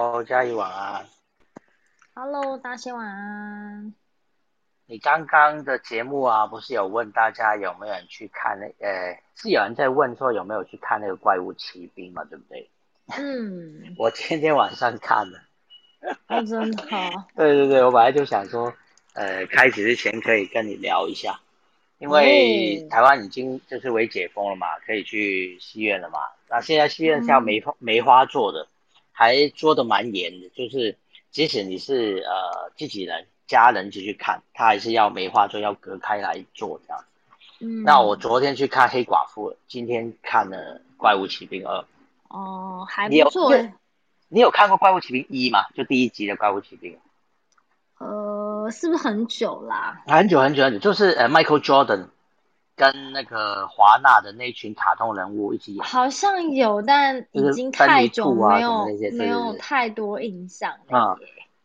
哦，嘉怡晚安。Hello，大仙晚安。你刚刚的节目啊，不是有问大家有没有人去看那？呃，是有人在问说有没有去看那个《怪物骑兵》嘛，对不对？嗯。我今天晚上看了。哦，真好。对对对，我本来就想说，呃，开始之前可以跟你聊一下，因为台湾已经就是微解封了嘛，可以去戏院了嘛。那现在戏院是要梅花梅花做的。还捉得蛮严的，就是即使你是呃自己人、家人一起去看，他还是要梅花座要隔开来做这样。嗯，那我昨天去看黑寡妇，今天看了怪物骑兵二。哦，还不错。你有看过怪物骑兵一吗？就第一集的怪物骑兵。呃，是不是很久啦？很久很久很久，就是呃 Michael Jordan。跟那个华纳的那群卡通人物一起演，好像有，但已经太久没有没有太多印象了。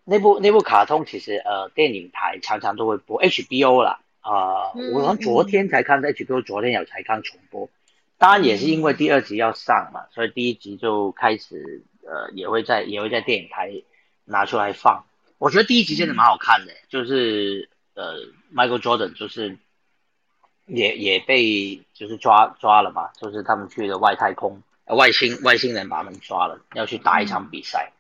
那部那部卡通其实呃电影台常常都会播，HBO 啦啊，我昨天才看 HBO，昨天有才刚重播。当然也是因为第二集要上嘛，所以第一集就开始呃也会在也会在电影台拿出来放。我觉得第一集真的蛮好看的，就是呃 Michael Jordan 就是。也也被就是抓抓了嘛，就是他们去了外太空，外星外星人把他们抓了，要去打一场比赛。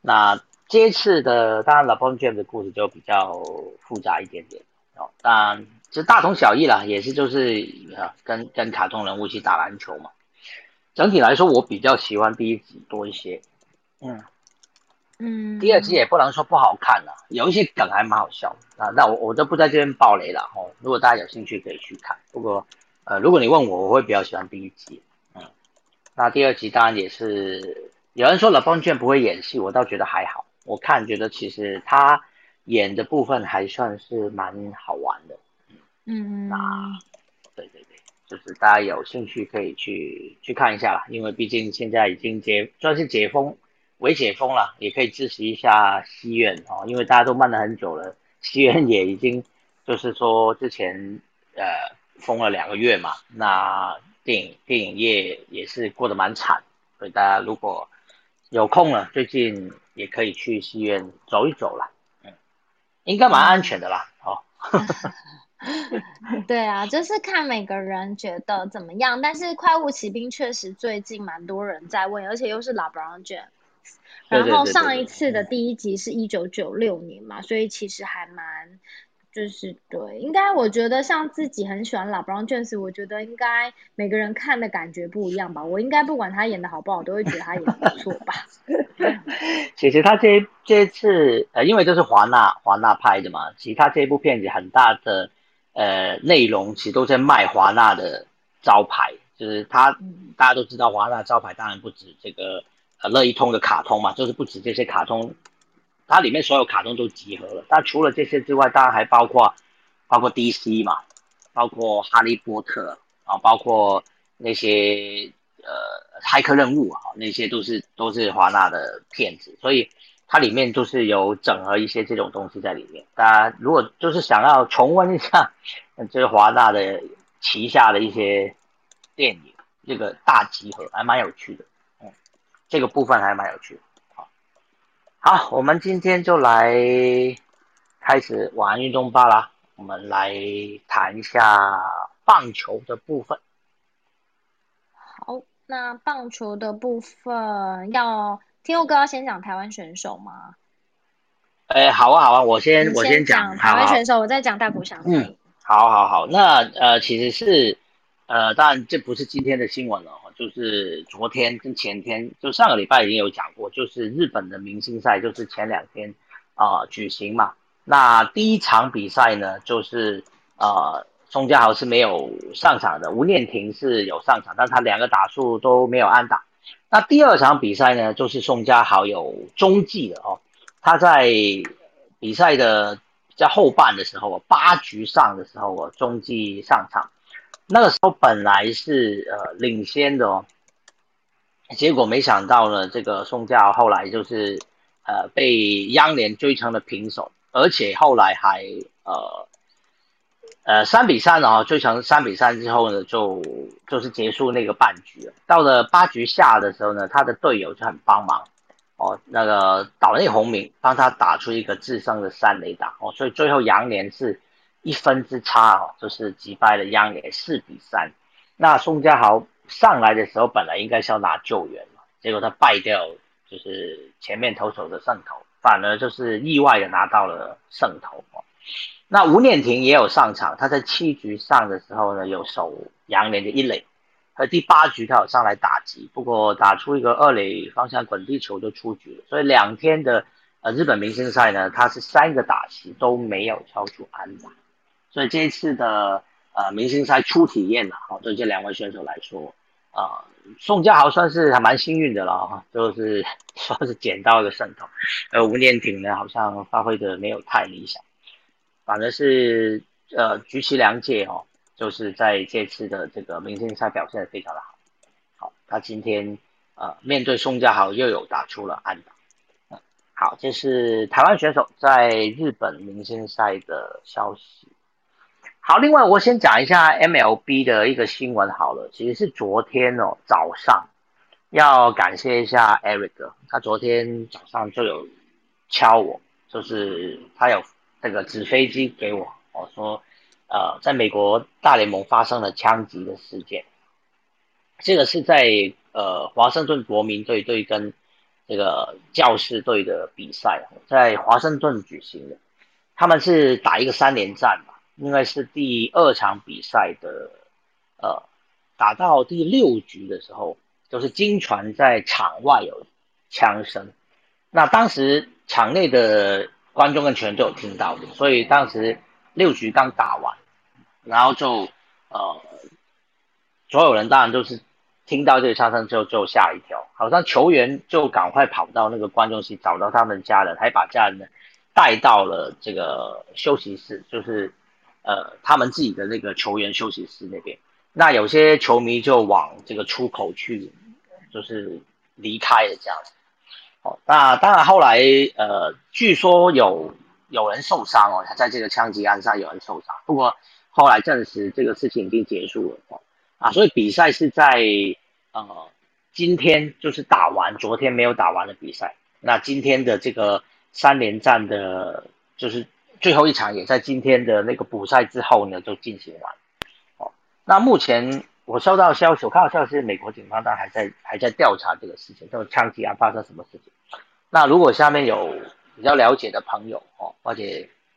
那这次的当然 LeBron James 的故事就比较复杂一点点哦，当然就大同小异啦，也是就是啊跟跟卡通人物去打篮球嘛。整体来说，我比较喜欢第一集多一些，嗯。嗯，第二集也不能说不好看了，有一些梗还蛮好笑啊。那我我就不在这边爆雷了哦。如果大家有兴趣可以去看。不过呃，如果你问我，我会比较喜欢第一集。嗯，那第二集当然也是有人说了，邦卷不会演戏，我倒觉得还好。我看觉得其实他演的部分还算是蛮好玩的。嗯，那对对对，就是大家有兴趣可以去去看一下啦，因为毕竟现在已经解算是解封。微解封了，也可以支持一下西院哦，因为大家都慢了很久了。西院也已经就是说之前呃封了两个月嘛，那电影电影业也是过得蛮惨，所以大家如果有空了，最近也可以去戏院走一走了，嗯，应该蛮安全的啦，哦。对啊，就是看每个人觉得怎么样，但是快物骑兵确实最近蛮多人在问，而且又是老 Brown 卷。然后上一次的第一集是一九九六年嘛，所以其实还蛮，就是对，应该我觉得像自己很喜欢老 Brown Jones，我觉得应该每个人看的感觉不一样吧。我应该不管他演的好不好，都会觉得他演的不错吧。其实他这这次呃，因为这是华纳华纳拍的嘛，其实他这部片子很大的呃内容其实都在卖华纳的招牌，就是他大家都知道华纳招牌当然不止这个。乐一通的卡通嘛，就是不止这些卡通，它里面所有卡通都集合了。但除了这些之外，当然还包括包括 DC 嘛，包括哈利波特啊，包括那些呃骇客任务啊，那些都是都是华纳的片子，所以它里面就是有整合一些这种东西在里面。大家如果就是想要重温一下，就是华纳的旗下的一些电影，这个大集合还蛮有趣的。这个部分还蛮有趣的，好，好，我们今天就来开始玩运动吧啦。我们来谈一下棒球的部分。好，那棒球的部分要听佑哥要先讲台湾选手吗？哎，好啊，好啊，我先我先讲台湾选手，我再讲大谷翔平。嗯，好好好，那呃，其实是呃，当然这不是今天的新闻了。就是昨天跟前天，就上个礼拜已经有讲过，就是日本的明星赛，就是前两天啊举行嘛。那第一场比赛呢，就是呃宋家豪是没有上场的，吴念婷是有上场，但他两个打数都没有安打。那第二场比赛呢，就是宋家豪有中继的哦，他在比赛的在后半的时候，八局上的时候，我中继上场。那个时候本来是呃领先的哦，结果没想到呢，这个宋教后来就是呃被央联追成了平手，而且后来还呃呃三比三啊追成三比三之后呢，就就是结束那个半局了。到了八局下的时候呢，他的队友就很帮忙，哦，那个岛内宏明帮他打出一个制胜的三垒打。哦，所以最后杨连是一分之差哦，就是击败了央联四比三。那宋家豪上来的时候本来应该是要拿救援嘛，结果他败掉就是前面投手的胜投，反而就是意外的拿到了胜投哦。那吴念婷也有上场，他在七局上的时候呢，有守杨连的一垒。和第八局他有上来打击，不过打出一个二垒方向滚地球就出局了。所以两天的呃日本明星赛呢，他是三个打击都没有超出安打。所以这一次的呃明星赛初体验呐，好对这两位选手来说，啊宋家豪算是还蛮幸运的了哈，就是 算是捡到了个胜投。而吴念挺呢，好像发挥的没有太理想，反而是呃举起两届哦。就是在这次的这个明星赛表现的非常的好，好，他今天呃面对宋家豪又有打出了安打，嗯，好，这是台湾选手在日本明星赛的消息。好，另外我先讲一下 MLB 的一个新闻好了，其实是昨天哦早上，要感谢一下 Eric，他昨天早上就有敲我，就是他有那个纸飞机给我，我说。呃，在美国大联盟发生了枪击的事件，这个是在呃华盛顿国民队队跟这个教士队的比赛，在华盛顿举行的，他们是打一个三连战嘛，应该是第二场比赛的，呃，打到第六局的时候，就是金传在场外有枪声，那当时场内的观众跟球员都有听到的，所以当时六局刚打完。然后就，呃，所有人当然都是听到这个枪声之后就吓一跳，好像球员就赶快跑到那个观众席找到他们家人，还把家人带到了这个休息室，就是呃他们自己的那个球员休息室那边。那有些球迷就往这个出口去，就是离开了这样子。哦，那当然后来呃，据说有有人受伤哦，他在这个枪击案上有人受伤，不过。后来证实这个事情已经结束了哦，啊，所以比赛是在呃今天就是打完，昨天没有打完的比赛。那今天的这个三连战的，就是最后一场也在今天的那个补赛之后呢，就进行完。哦，那目前我收到消息，我看到消息美国警方当然还在还在调查这个事情，这个枪击案发生什么事情。那如果下面有比较了解的朋友哦，或者。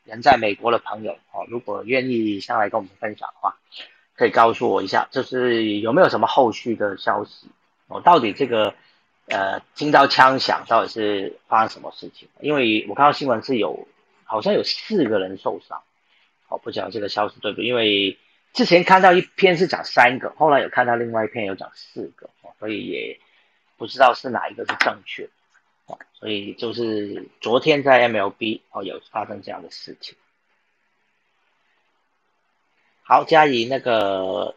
人在美国的朋友哦，如果愿意上来跟我们分享的话，可以告诉我一下，就是有没有什么后续的消息哦？到底这个呃听到枪响到底是发生什么事情？因为我看到新闻是有好像有四个人受伤，哦，不讲这个消息对不对？因为之前看到一篇是讲三个，后来有看到另外一篇有讲四个，所以也不知道是哪一个是正确。所以就是昨天在 MLB 哦有发生这样的事情。好，嘉怡，那个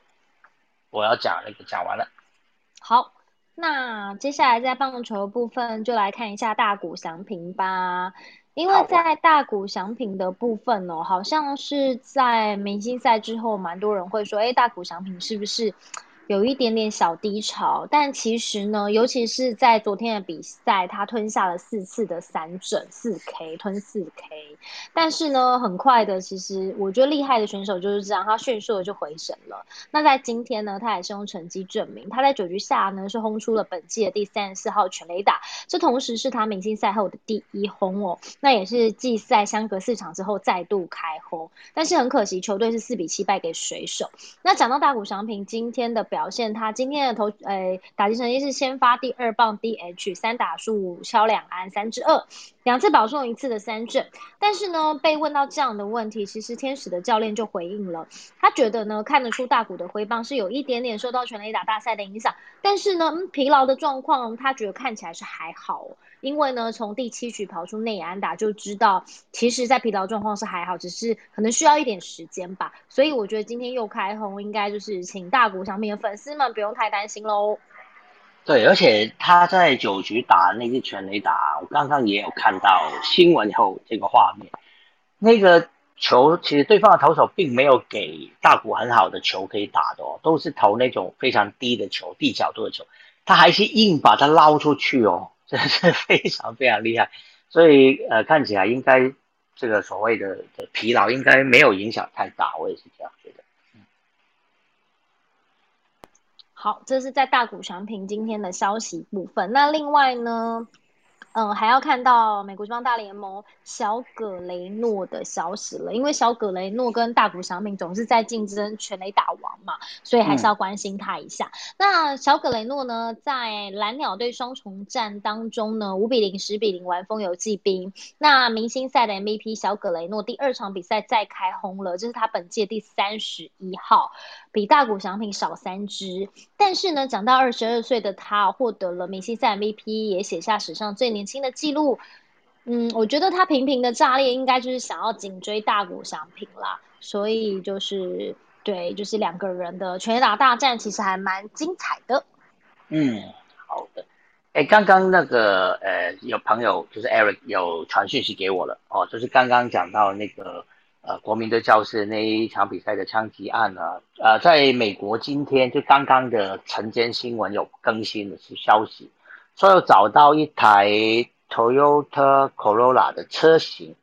我要讲那个讲完了。好，那接下来在棒球部分就来看一下大谷翔平吧。因为在大谷翔平的部分哦，好像是在明星赛之后，蛮多人会说，哎，大谷翔平是不是？有一点点小低潮，但其实呢，尤其是在昨天的比赛，他吞下了四次的三振，四 K 吞四 K。但是呢，很快的，其实我觉得厉害的选手就是这样，他迅速的就回神了。那在今天呢，他也是用成绩证明，他在九局下呢是轰出了本季的第三十四号全垒打，这同时是他明星赛后的第一轰哦。那也是季赛相隔四场之后再度开轰，但是很可惜，球队是四比七败给水手。那讲到大谷翔平今天的表。表现他今天的投，诶，打击成绩是先发第二棒 DH，三打数敲两安三支二，两次保送一次的三振。但是呢，被问到这样的问题，其实天使的教练就回应了，他觉得呢，看得出大谷的挥棒是有一点点受到全垒打大赛的影响，但是呢，疲劳的状况，他觉得看起来是还好。因为呢，从第七局跑出内安打就知道，其实，在疲劳状况是还好，只是可能需要一点时间吧。所以我觉得今天又开轰，应该就是请大谷翔平的粉丝们不用太担心喽。对，而且他在九局打那支全垒打，我刚刚也有看到新闻后这个画面，那个球其实对方的投手并没有给大谷很好的球可以打的哦，都是投那种非常低的球、低角度的球，他还是硬把它捞出去哦。真是 非常非常厉害。所以呃，看起来应该这个所谓的的疲劳应该没有影响太大，我也是这样觉得。好，这是在大股商品今天的消息部分。那另外呢？嗯，还要看到美国职棒大联盟小葛雷诺的消息了，因为小葛雷诺跟大谷翔平总是在竞争全垒打王嘛，所以还是要关心他一下。那小葛雷诺呢，在蓝鸟队双重战当中呢，五比零、十比零完封游骑兵。那明星赛的 MVP 小葛雷诺第二场比赛再开轰了，这是他本届第三十一号。比大谷翔平少三支，但是呢，讲到二十二岁的他获得了明星赛 MVP，也写下史上最年轻的纪录。嗯，我觉得他频频的炸裂，应该就是想要紧追大谷翔平啦。所以就是对，就是两个人的拳打大战，其实还蛮精彩的。嗯，好的。哎，刚刚那个呃，有朋友就是 Eric 有传讯息给我了哦，就是刚刚讲到那个。呃，国民的教室那一场比赛的枪击案呢？呃，在美国今天就刚刚的晨间新闻有更新的是消息，说有找到一台 Toyota Corolla 的车型，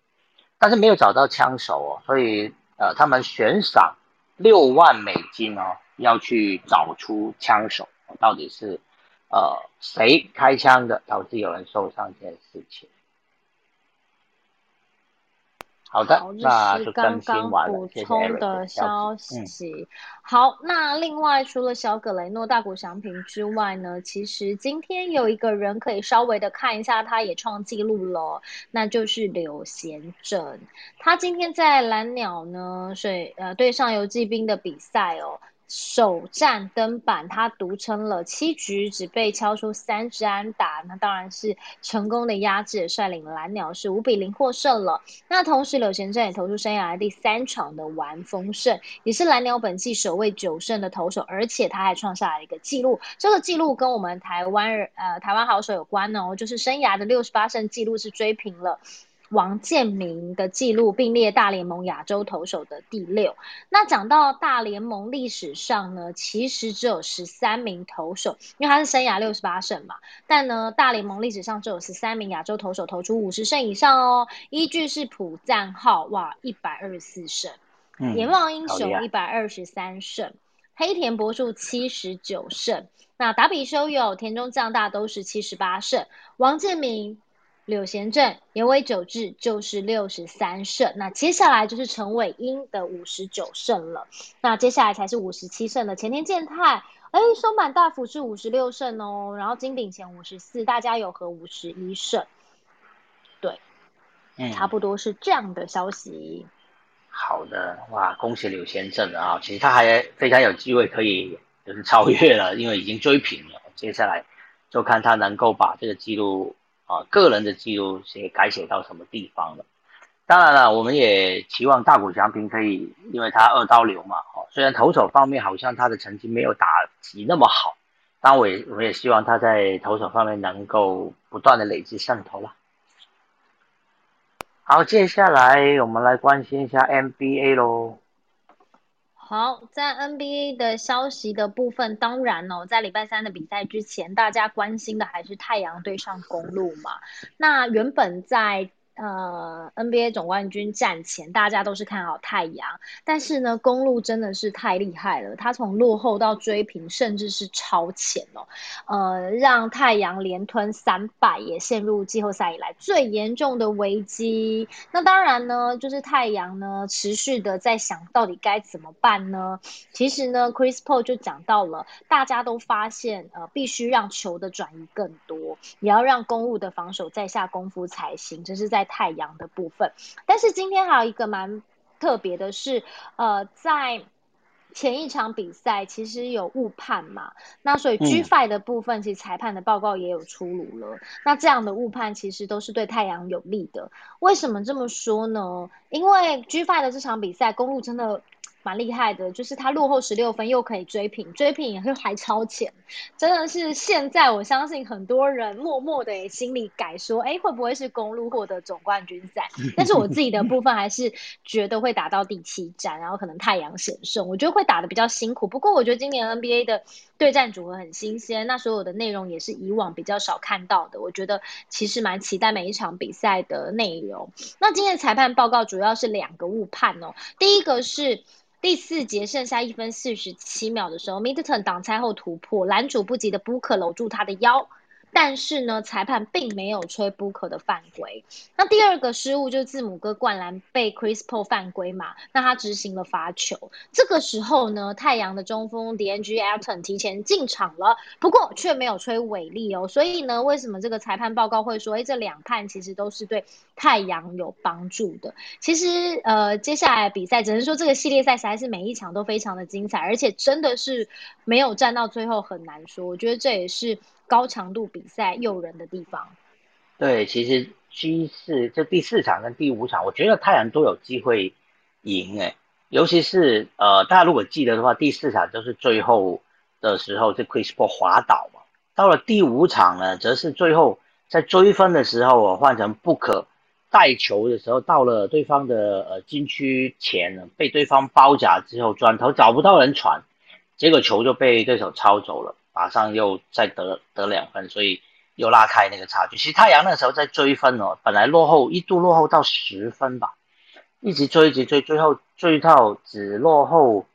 但是没有找到枪手哦，所以呃，他们悬赏六万美金哦，要去找出枪手到底是呃谁开枪的，导致有人受伤这件事情。好的，那是刚刚补充的消息。好，那另外除了小葛雷诺、大谷翔平之外呢，其实今天有一个人可以稍微的看一下，他也创纪录了，那就是柳贤正。他今天在蓝鸟呢，水呃对上游击兵的比赛哦。首战登板，他独撑了七局，只被敲出三支安打，那当然是成功的压制，率领蓝鸟是五比零获胜了。那同时，柳贤振也投出生涯第三场的完封胜，也是蓝鸟本季首位九胜的投手，而且他还创下了一个纪录。这个纪录跟我们台湾呃台湾好手有关哦，就是生涯的六十八胜纪录是追平了。王建民的记录并列大联盟亚洲投手的第六。那讲到大联盟历史上呢，其实只有十三名投手，因为他是生涯六十八胜嘛。但呢，大联盟历史上只有十三名亚洲投手投出五十胜以上哦。依据是普赞浩，哇，一百二十四胜；阎王英雄一百二十三胜；黑田博树七十九胜。那达比修有、田中将大都是七十八胜。王建民。柳贤镇、岩尾久志就是六十三胜，那接下来就是陈伟英的五十九胜了，那接下来才是五十七胜的前田健太，哎，松坂大辅是五十六胜哦，然后金炳前五十四，大家有和五十一胜，对，嗯，差不多是这样的消息。好的，哇，恭喜柳贤镇啊，其实他还非常有机会可以就是超越了，因为已经追平了，接下来就看他能够把这个记录。啊，个人的记录写改写到什么地方了？当然了，我们也期望大谷翔平可以，因为他二刀流嘛，哦，虽然投手方面好像他的成绩没有打击那么好，但我也我也希望他在投手方面能够不断的累积胜投了。好，接下来我们来关心一下 NBA 喽。好，在 NBA 的消息的部分，当然哦，在礼拜三的比赛之前，大家关心的还是太阳对上公路嘛。那原本在呃，NBA 总冠军战前，大家都是看好太阳，但是呢，公路真的是太厉害了，他从落后到追平，甚至是超前哦，呃，让太阳连吞三败，也陷入季后赛以来最严重的危机。那当然呢，就是太阳呢，持续的在想到底该怎么办呢？其实呢，Chris Paul 就讲到了，大家都发现，呃，必须让球的转移更多，也要让公路的防守再下功夫才行。这是在太阳的部分，但是今天还有一个蛮特别的是，呃，在前一场比赛其实有误判嘛，那所以 G Five 的部分其实裁判的报告也有出炉了。那这样的误判其实都是对太阳有利的。为什么这么说呢？因为 G Five 的这场比赛，公路真的。蛮厉害的，就是他落后十六分又可以追平，追平也是还超前，真的是现在我相信很多人默默的心里改说，哎，会不会是公路获得总冠军赛？但是我自己的部分还是觉得会打到第七战，然后可能太阳险胜，我觉得会打的比较辛苦。不过我觉得今年 NBA 的对战组合很新鲜，那所有的内容也是以往比较少看到的，我觉得其实蛮期待每一场比赛的内容。那今天的裁判报告主要是两个误判哦，第一个是第四节剩下一分四十七秒的时候，Middleton 挡拆后突破，拦阻不及的 Booker 搂住他的腰。但是呢，裁判并没有吹 Booker 的犯规。那第二个失误就是字母哥灌篮被 Chris Paul 犯规嘛？那他执行了罚球。这个时候呢，太阳的中锋 DNG Alton 提前进场了，不过却没有吹违例哦。所以呢，为什么这个裁判报告会说，哎，这两判其实都是对太阳有帮助的？其实，呃，接下来比赛只能说这个系列赛实在是每一场都非常的精彩，而且真的是没有战到最后很难说。我觉得这也是。高强度比赛诱人的地方，对，其实 G 四这第四场跟第五场，我觉得太阳都有机会赢诶，尤其是呃，大家如果记得的话，第四场就是最后的时候，这 Chris Paul 滑倒嘛，到了第五场呢，则是最后在追分的时候，我换成不可带球的时候，到了对方的呃禁区前，被对方包夹之后，转头找不到人传，结果球就被对手抄走了。马上又再得得两分，所以又拉开那个差距。其实太阳那时候在追分哦，本来落后一度落后到十分吧，一直追一直追，最后追到只落后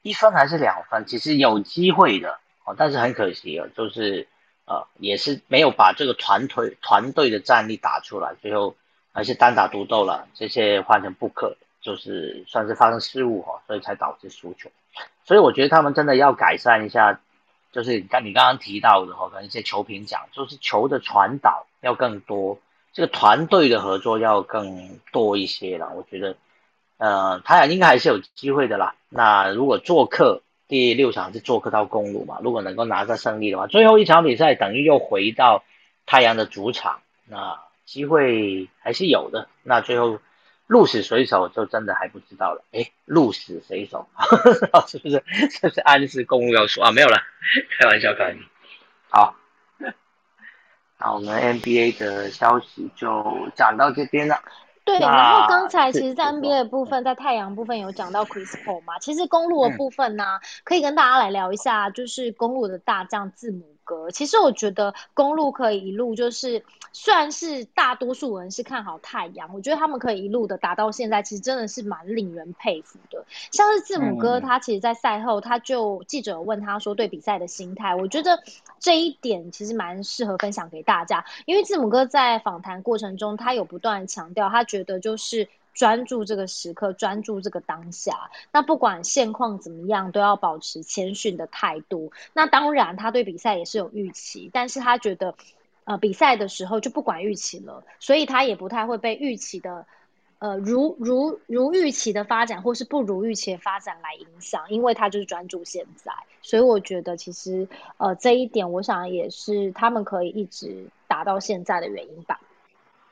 一分还是两分，其实有机会的哦，但是很可惜哦，就是呃也是没有把这个团队团队的战力打出来，最后还是单打独斗了。这些换成布克，就是算是发生失误哈，所以才导致输球。所以我觉得他们真的要改善一下。就是刚你刚刚提到的哈，可能一些球评讲，就是球的传导要更多，这个团队的合作要更多一些了。我觉得，呃，太阳应该还是有机会的啦。那如果做客第六场是做客到公路嘛，如果能够拿下胜利的话，最后一场比赛等于又回到太阳的主场，那机会还是有的。那最后。鹿死谁手就真的还不知道了。哎，鹿死谁手？是不是？是不是暗示公路要说啊？没有了，开玩笑，开玩笑。好，那我们 NBA 的消息就讲到这边了。对，然后刚才其实，在 NBA 的部分，在太阳部分有讲到 Chris Paul 嘛？其实公路的部分呢，可以跟大家来聊一下，就是公路的大将字母。其实我觉得公路可以一路就是，虽然是大多数人是看好太阳，我觉得他们可以一路的打到现在，其实真的是蛮令人佩服的。像是字母哥，他其实，在赛后他就记者问他说对比赛的心态，我觉得这一点其实蛮适合分享给大家，因为字母哥在访谈过程中，他有不断强调，他觉得就是。专注这个时刻，专注这个当下。那不管现况怎么样，都要保持谦逊的态度。那当然，他对比赛也是有预期，但是他觉得，呃，比赛的时候就不管预期了，所以他也不太会被预期的，呃，如如如预期的发展，或是不如预期的发展来影响，因为他就是专注现在。所以我觉得，其实，呃，这一点，我想也是他们可以一直打到现在的原因吧。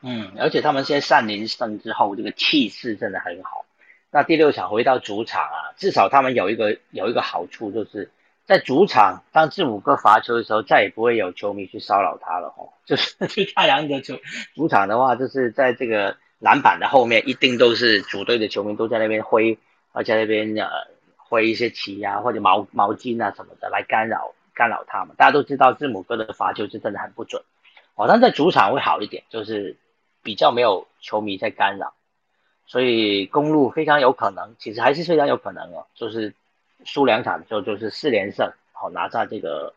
嗯，而且他们现在三连胜之后，这个气势真的很好。那第六场回到主场啊，至少他们有一个有一个好处，就是在主场当字母哥罚球的时候，再也不会有球迷去骚扰他了哦。就是去太阳的球主场的话，就是在这个篮板的后面，一定都是主队的球迷都在那边挥，而且那边呃挥一些旗啊或者毛毛巾啊什么的来干扰干扰他们。大家都知道字母哥的罚球是真的很不准哦，但在主场会好一点，就是。比较没有球迷在干扰，所以公路非常有可能，其实还是非常有可能哦，就是输两场之后就是四连胜，好拿下这个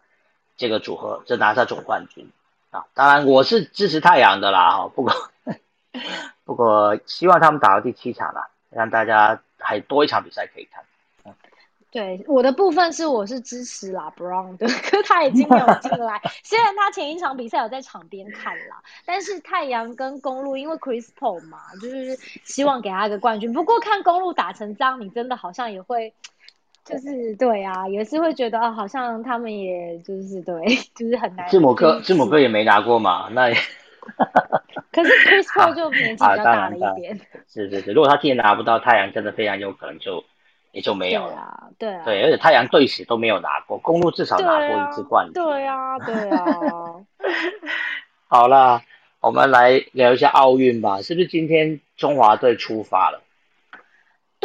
这个组合，就拿下总冠军啊。当然我是支持太阳的啦，哈，不过 不过希望他们打到第七场啦，让大家还多一场比赛可以看。对我的部分是我是支持啦 Brown 的，可他已经没有进来。虽然他前一场比赛有在场边看啦，但是太阳跟公路因为 Chris Paul 嘛，就是希望给他一个冠军。不过看公路打成这样，你真的好像也会，就是对啊，也是会觉得啊，好像他们也就是对，就是很难。字母哥，字母哥也没拿过嘛，那。可是 Chris Paul 就 年纪比较大了一点。是是是，如果他今年拿不到太阳，真的非常有可能就。也就没有了。对啊，对，而且太阳队史都没有拿过，公路至少拿过一次冠军。对啊，对啊。好了，我们来聊一下奥运吧，是不是今天中华队出发了？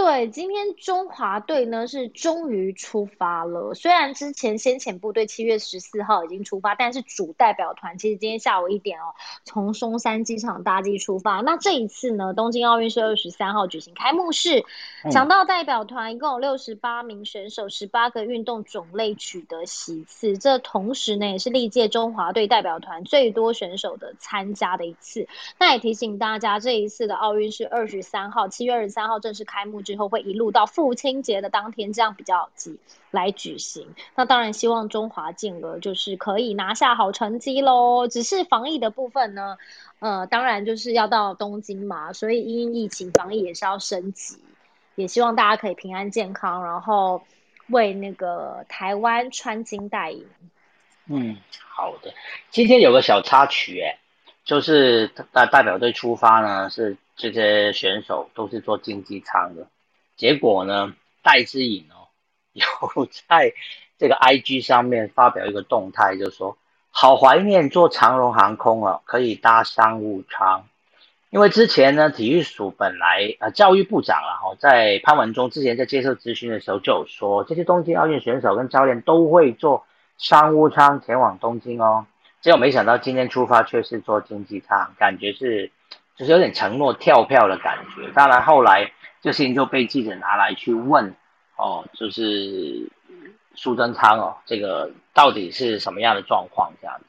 对，今天中华队呢是终于出发了。虽然之前先遣部队七月十四号已经出发，但是主代表团其实今天下午一点哦，从松山机场搭机出发。那这一次呢，东京奥运是二十三号举行开幕式，讲到代表团一共有六十八名选手，十八个运动种类取得席次。这同时呢，也是历届中华队代表团最多选手的参加的一次。那也提醒大家，这一次的奥运是二十三号，七月二十三号正式开幕。之之后会一路到父亲节的当天，这样比较急来举行。那当然希望中华健儿就是可以拿下好成绩喽。只是防疫的部分呢，呃，当然就是要到东京嘛，所以因疫情防疫也是要升级。也希望大家可以平安健康，然后为那个台湾穿金戴银。嗯，好的。今天有个小插曲，哎，就是代代表队出发呢是。这些选手都是坐经济舱的，结果呢，戴之颖哦，有在这个 IG 上面发表一个动态，就说好怀念坐长荣航空哦，可以搭商务舱。因为之前呢，体育署本来呃教育部长啊，哈，在潘文忠之前在接受咨询的时候就有说，这些东京奥运选手跟教练都会坐商务舱前往东京哦。结果没想到今天出发却是坐经济舱，感觉是。就是有点承诺跳票的感觉，当然后来这事情就被记者拿来去问，哦，就是苏贞昌哦，这个到底是什么样的状况这样子？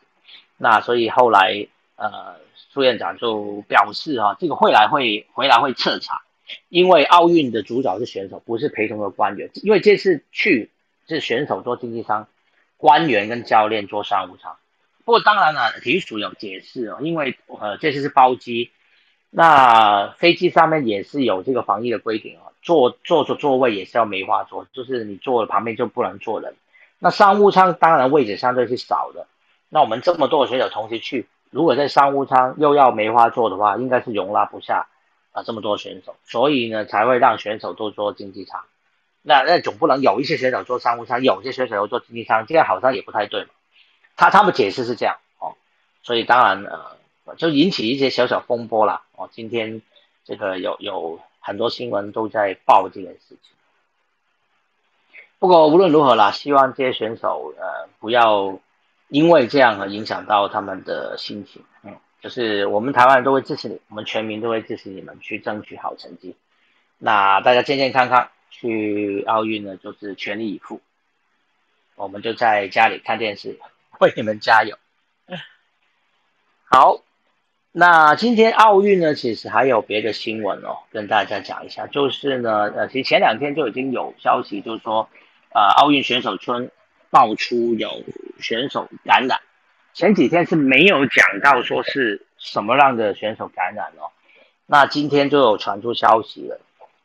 那所以后来呃，苏院长就表示哈，这个会来会回来会彻查，因为奥运的主角是选手，不是陪同的官员，因为这次去是选手做经济舱，官员跟教练做商务舱。不过当然了，体育署有解释哦，因为呃这次是包机。那飞机上面也是有这个防疫的规定啊，坐坐坐座位也是要梅花座，就是你坐旁边就不能坐人。那商务舱当然位置相对是少的，那我们这么多的选手同时去，如果在商务舱又要梅花座的话，应该是容纳不下啊这么多选手，所以呢才会让选手都坐经济舱。那那总不能有一些选手坐商务舱，有些选手又坐经济舱，这样好像也不太对嘛。他他们解释是这样哦，所以当然呃。就引起一些小小风波啦哦。今天这个有有很多新闻都在报这件事情。不过无论如何啦，希望这些选手呃不要因为这样而影响到他们的心情。嗯，就是我们台湾人都会支持你，我们全民都会支持你们去争取好成绩。那大家健健康康去奥运呢，就是全力以赴。我们就在家里看电视，为你们加油。好。那今天奥运呢，其实还有别的新闻哦，跟大家讲一下，就是呢，呃，其实前两天就已经有消息，就是说，呃，奥运选手村爆出有选手感染，前几天是没有讲到说是什么样的选手感染哦，那今天就有传出消息了，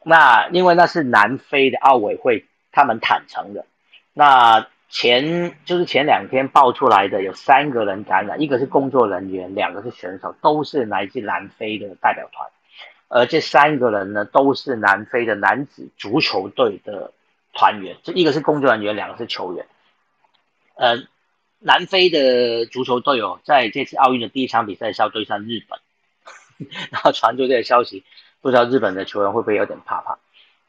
那因为那是南非的奥委会他们坦诚的，那。前就是前两天爆出来的有三个人感染，一个是工作人员，两个是选手，都是来自南非的代表团。而这三个人呢，都是南非的男子足球队的团员，就一个是工作人员，两个是球员。呃，南非的足球队哦，在这次奥运的第一场比赛是要对上日本，然后传出这个消息，不知道日本的球员会不会有点怕怕？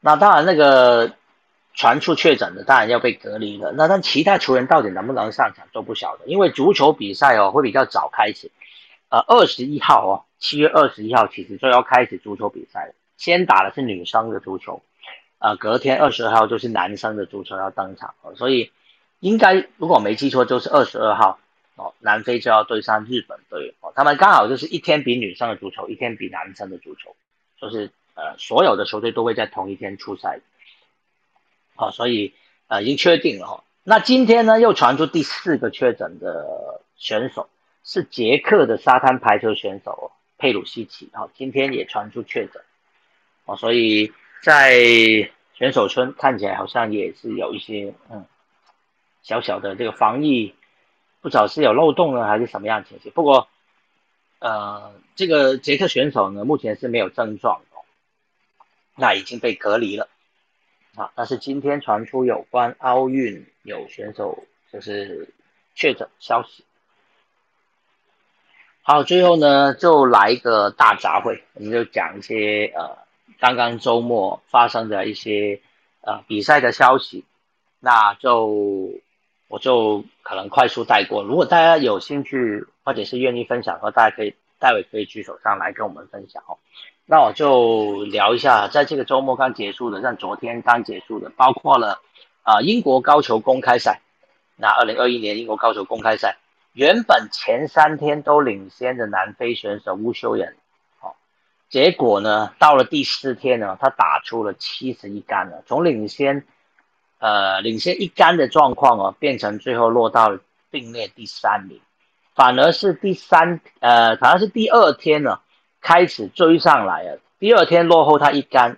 那当然那个。传出确诊的，当然要被隔离了。那但其他球员到底能不能上场都不晓得，因为足球比赛哦会比较早开始，呃，二十一号哦，七月二十一号其实就要开始足球比赛了。先打的是女生的足球，呃，隔天二十二号就是男生的足球要登场，所以应该如果没记错就是二十二号哦，南非就要对上日本队哦，他们刚好就是一天比女生的足球，一天比男生的足球，就是呃所有的球队都会在同一天出赛。好，所以呃已经确定了哈。那今天呢又传出第四个确诊的选手是捷克的沙滩排球选手佩鲁西奇，好，今天也传出确诊。哦，所以在选手村看起来好像也是有一些嗯小小的这个防疫，不知道是有漏洞呢还是什么样情形。不过呃这个捷克选手呢目前是没有症状哦，那已经被隔离了。啊，但是今天传出有关奥运有选手就是确诊消息。好，最后呢就来一个大杂烩，我们就讲一些呃刚刚周末发生的一些呃比赛的消息，那就我就可能快速带过。如果大家有兴趣或者是愿意分享的话，大家可以待会可以举手上来跟我们分享哦。那我就聊一下，在这个周末刚结束的，像昨天刚结束的，包括了啊英国高球公开赛，那二零二一年英国高球公开赛。原本前三天都领先的南非选手乌修人，好，结果呢，到了第四天呢，他打出了七十一杆了，从领先，呃，领先一杆的状况哦，变成最后落到并列第三名，反而是第三，呃，反而是第二天呢，开始追上来了，第二天落后他一杆，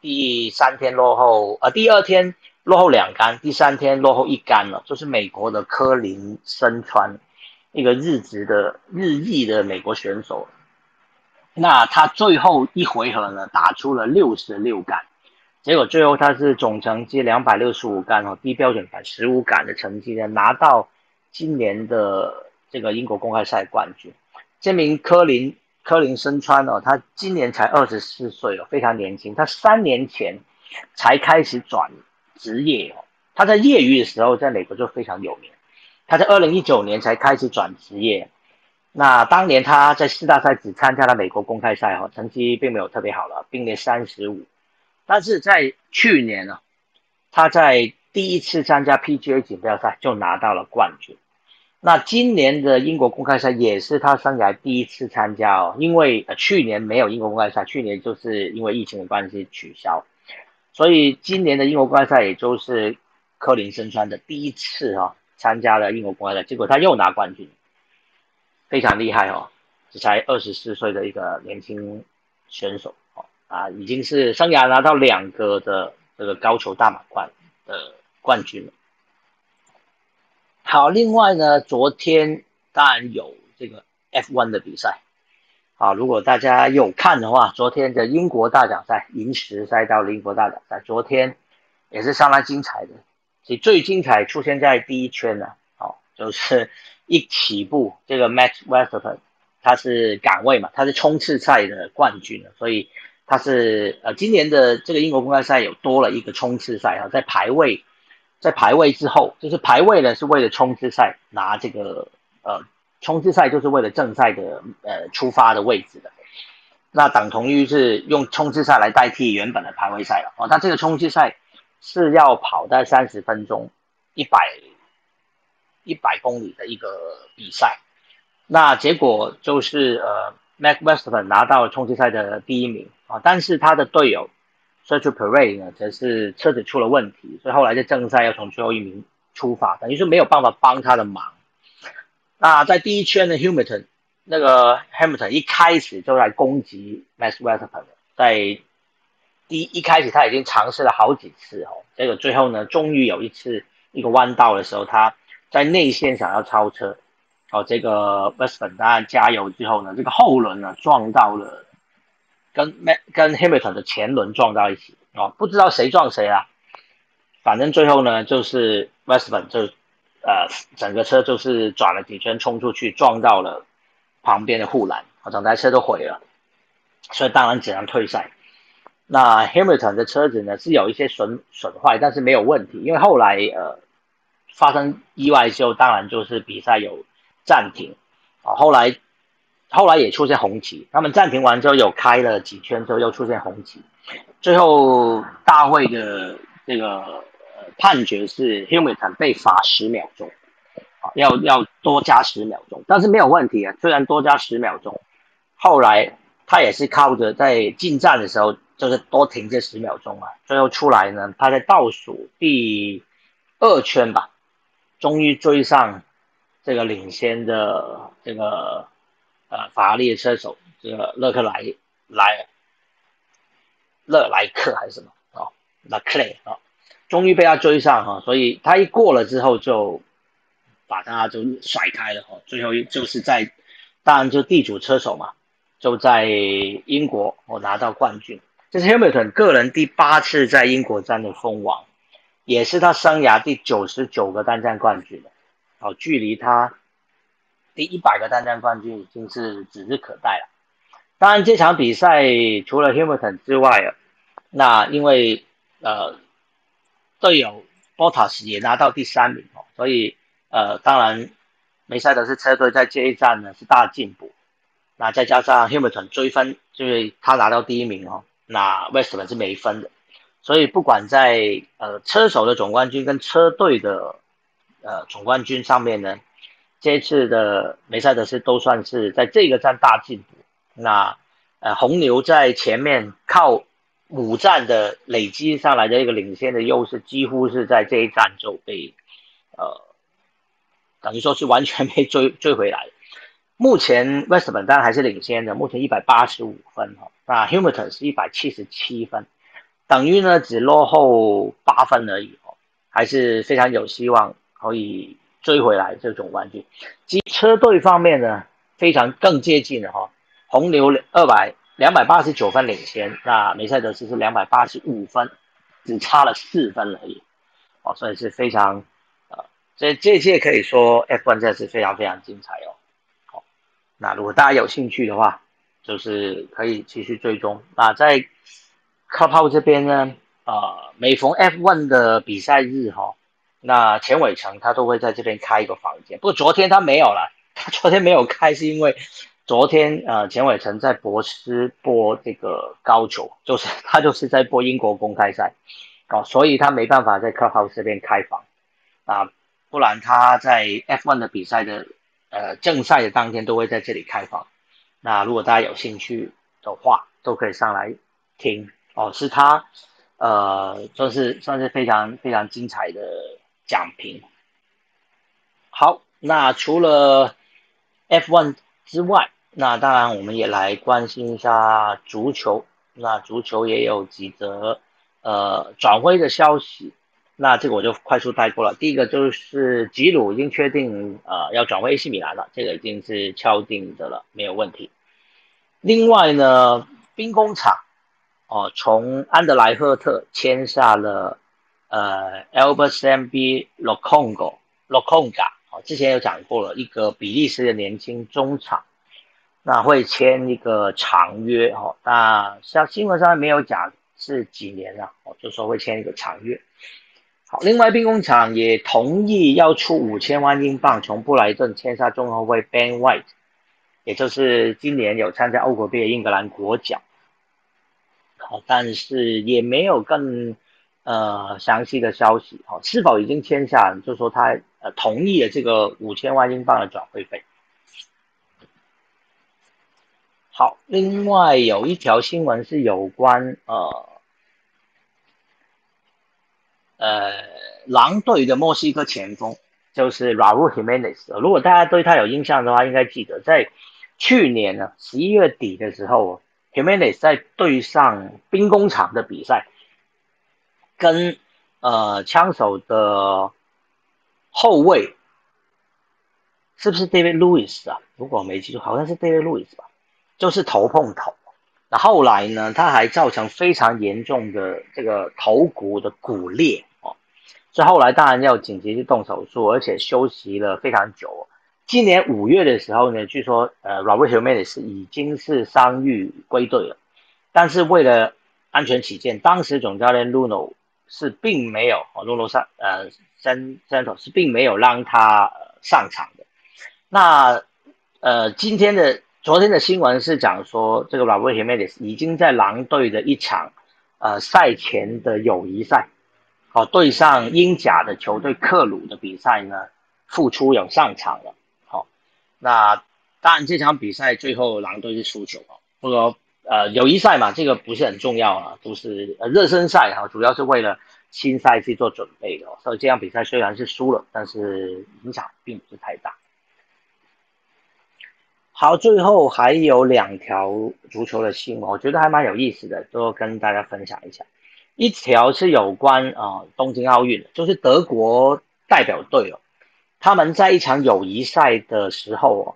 第三天落后，呃，第二天。落后两杆，第三天落后一杆了，就是美国的科林森川，一个日职的日裔的美国选手。那他最后一回合呢，打出了六十六杆，结果最后他是总成绩两百六十五杆哦，低标准版十五杆的成绩呢，拿到今年的这个英国公开赛冠军。这名科林科林森川哦，他今年才二十四岁哦，非常年轻。他三年前才开始转。职业哦，他在业余的时候在美国就非常有名。他在二零一九年才开始转职业。那当年他在四大赛只参加了美国公开赛哈，成绩并没有特别好了，并列三十五。但是在去年呢，他在第一次参加 PGA 锦标赛就拿到了冠军。那今年的英国公开赛也是他生涯第一次参加哦，因为呃去年没有英国公开赛，去年就是因为疫情的关系取消。所以今年的英国公开赛，也就是科林森川的第一次哈参加了英国公开赛，结果他又拿冠军，非常厉害哦，这才二十四岁的一个年轻选手哦啊，已经是生涯拿到两个的这个高球大满贯的冠军了。好，另外呢，昨天当然有这个 F1 的比赛。啊，如果大家有看的话，昨天的英国大奖赛，银石赛道的英国大奖赛，昨天也是相当精彩的。其实最精彩出现在第一圈呢，好，就是一起步，这个 Max Verstappen 他是岗位嘛，他是冲刺赛的冠军所以他是呃今年的这个英国公开赛有多了一个冲刺赛啊，在排位，在排位之后，就是排位呢是为了冲刺赛拿这个呃。冲刺赛就是为了正赛的呃出发的位置的，那等同于是用冲刺赛来代替原本的排位赛了哦。那这个冲刺赛是要跑在三十分钟，一百一百公里的一个比赛，那结果就是呃，Mac Westman 拿到了冲刺赛的第一名啊，但是他的队友 Sergio Perez 呢，则是车子出了问题，所以后来在正赛要从最后一名出发，等于是没有办法帮他的忙。那在第一圈的 Hamilton，那个 Hamilton 一开始就在攻击 Max Verstappen，在第一开始他已经尝试了好几次哦，结果最后呢，终于有一次一个弯道的时候，他在内线想要超车，哦，这个 Verstappen 当然加油之后呢，这个后轮呢撞到了跟麦跟 Hamilton 的前轮撞到一起哦，不知道谁撞谁啊，反正最后呢就是 w e s t e n 就。呃，整个车就是转了几圈冲出去，撞到了旁边的护栏，啊整台车都毁了，所以当然只能退赛。那 Hamilton 的车子呢是有一些损损坏，但是没有问题，因为后来呃发生意外之后，当然就是比赛有暂停啊。后来后来也出现红旗，他们暂停完之后有开了几圈之后又出现红旗，最后大会的这个。判决是 Hamilton 被罚十秒钟，啊，要要多加十秒钟，但是没有问题啊。虽然多加十秒钟，后来他也是靠着在进站的时候，就是多停这十秒钟啊。最后出来呢，他在倒数第二圈吧，终于追上这个领先的这个呃法拉利的车手，这个勒克莱莱勒莱克还是什么哦，勒克莱啊。终于被他追上哈，所以他一过了之后就把他就甩开了哈。最后就是在，当然就地主车手嘛，就在英国我拿到冠军。这是 Hamilton 个人第八次在英国站的封王，也是他生涯第九十九个单站冠军了。好，距离他第一百个单站冠军已经是指日可待了。当然，这场比赛除了 Hamilton 之外，那因为呃队友 Bottas 也拿到第三名哦，所以呃当然梅赛德斯车队在这一站呢是大进步。那再加上 Hamilton 追分，就是他拿到第一名哦，那 Westman 是没分的。所以不管在呃车手的总冠军跟车队的呃总冠军上面呢，这次的梅赛德斯都算是在这个站大进步。那呃红牛在前面靠五站的累积上来的一个领先的优势，几乎是在这一站就被呃等于说是完全被追追回来。目前 Westman 当然还是领先的，目前一百八十五分哈，那 Hamilton 是一百七十七分。等于呢，只落后八分而已哦，还是非常有希望可以追回来这种冠军。及车队方面呢，非常更接近了哈，红牛二百两百八十九分领先，那梅赛德斯是两百八十五分，只差了四分而已哦，所以是非常呃，这这届可以说 F1 真的是非常非常精彩哦。好，那如果大家有兴趣的话，就是可以继续追踪那在。靠炮这边呢，呃，每逢 F1 的比赛日哈，那钱伟成他都会在这边开一个房间。不过昨天他没有了，他昨天没有开是因为昨天呃钱伟成在博斯播这个高球，就是 他就是在播英国公开赛，哦，所以他没办法在 Clubhouse 这边开房啊，不然他在 F1 的比赛的呃正赛的当天都会在这里开房。那如果大家有兴趣的话，都可以上来听。哦，是他，呃，算是算是非常非常精彩的奖评。好，那除了 F1 之外，那当然我们也来关心一下足球。那足球也有几则呃转会的消息，那这个我就快速带过了。第一个就是吉鲁已经确定呃要转会 AC 米兰了，这个已经是敲定的了，没有问题。另外呢，兵工厂。哦，从安德莱赫特签下了呃 Albert M B Lokongo Lokonga，哦，之前有讲过了，一个比利时的年轻中场，那会签一个长约哦，那像新闻上面没有讲是几年了，哦，就说会签一个长约。好，另外兵工厂也同意要出五千万英镑，从布莱顿签下中后卫 Ben White，也就是今年有参加欧国杯的英格兰国脚。好，但是也没有更呃详细的消息。好，是否已经签下？就说他呃同意了这个五千万英镑的转会费。好，另外有一条新闻是有关呃呃狼队的墨西哥前锋，就是 Raul Jimenez。如果大家对他有印象的话，应该记得在去年呢十一月底的时候。Jimenez 在对上兵工厂的比赛，跟呃枪手的后卫是不是 David Lewis 啊？如果我没记错，好像是 David Lewis 吧，就是头碰头。那后来呢，他还造成非常严重的这个头骨的骨裂哦，所以后来当然要紧急去动手术，而且休息了非常久。今年五月的时候呢，据说呃，Robert Jimenez 已经是伤愈归队了，但是为了安全起见，当时总教练 Luno 是并没有哦，Luno 上呃 San Santos 是并没有让他上场的。那呃，今天的昨天的新闻是讲说，这个 Robert Jimenez 已经在狼队的一场呃赛前的友谊赛，哦对上英甲的球队克鲁的比赛呢，复出有上场了。好那当然，这场比赛最后狼队是输球哦。不过呃，友谊赛嘛，这个不是很重要啊，都是呃热身赛哈，主要是为了新赛季做准备的。所以这场比赛虽然是输了，但是影响并不是太大。好，最后还有两条足球的新闻，我觉得还蛮有意思的，都跟大家分享一下。一条是有关啊东京奥运，就是德国代表队哦。他们在一场友谊赛的时候哦，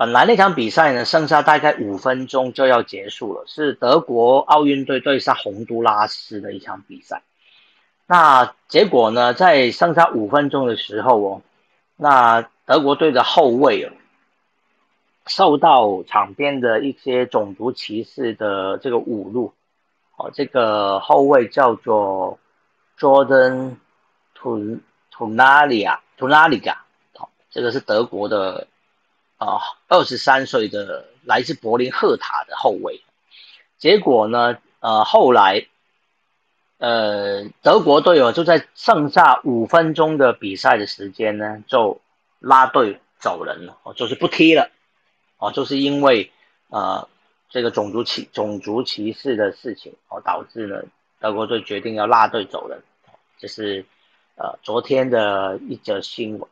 本来那场比赛呢，剩下大概五分钟就要结束了，是德国奥运队对上洪都拉斯的一场比赛。那结果呢，在剩下五分钟的时候哦，那德国队的后卫哦，受到场边的一些种族歧视的这个侮辱。哦，这个后卫叫做 Jordan Tun Tunalia Tunalia，好，这个是德国的。啊，二十三岁的来自柏林赫塔的后卫，结果呢，呃，后来，呃，德国队友就在剩下五分钟的比赛的时间呢，就拉队走人了，哦，就是不踢了，哦，就是因为呃这个种族歧种族歧视的事情，哦，导致呢德国队决定要拉队走人，这是呃昨天的一则新闻。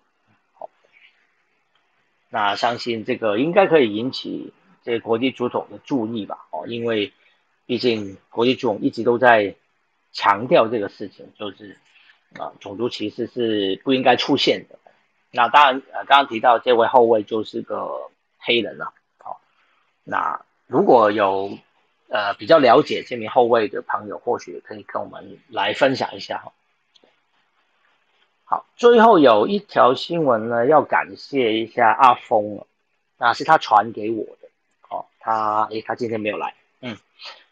那相信这个应该可以引起这国际足总的注意吧？哦，因为毕竟国际足总一直都在强调这个事情，就是啊，种族歧视是不应该出现的。那当然，呃，刚刚提到这位后卫就是个黑人了。好，那如果有呃比较了解这名后卫的朋友，或许可以跟我们来分享一下哈。最后有一条新闻呢，要感谢一下阿峰了，那是他传给我的。哦，他诶，他今天没有来。嗯，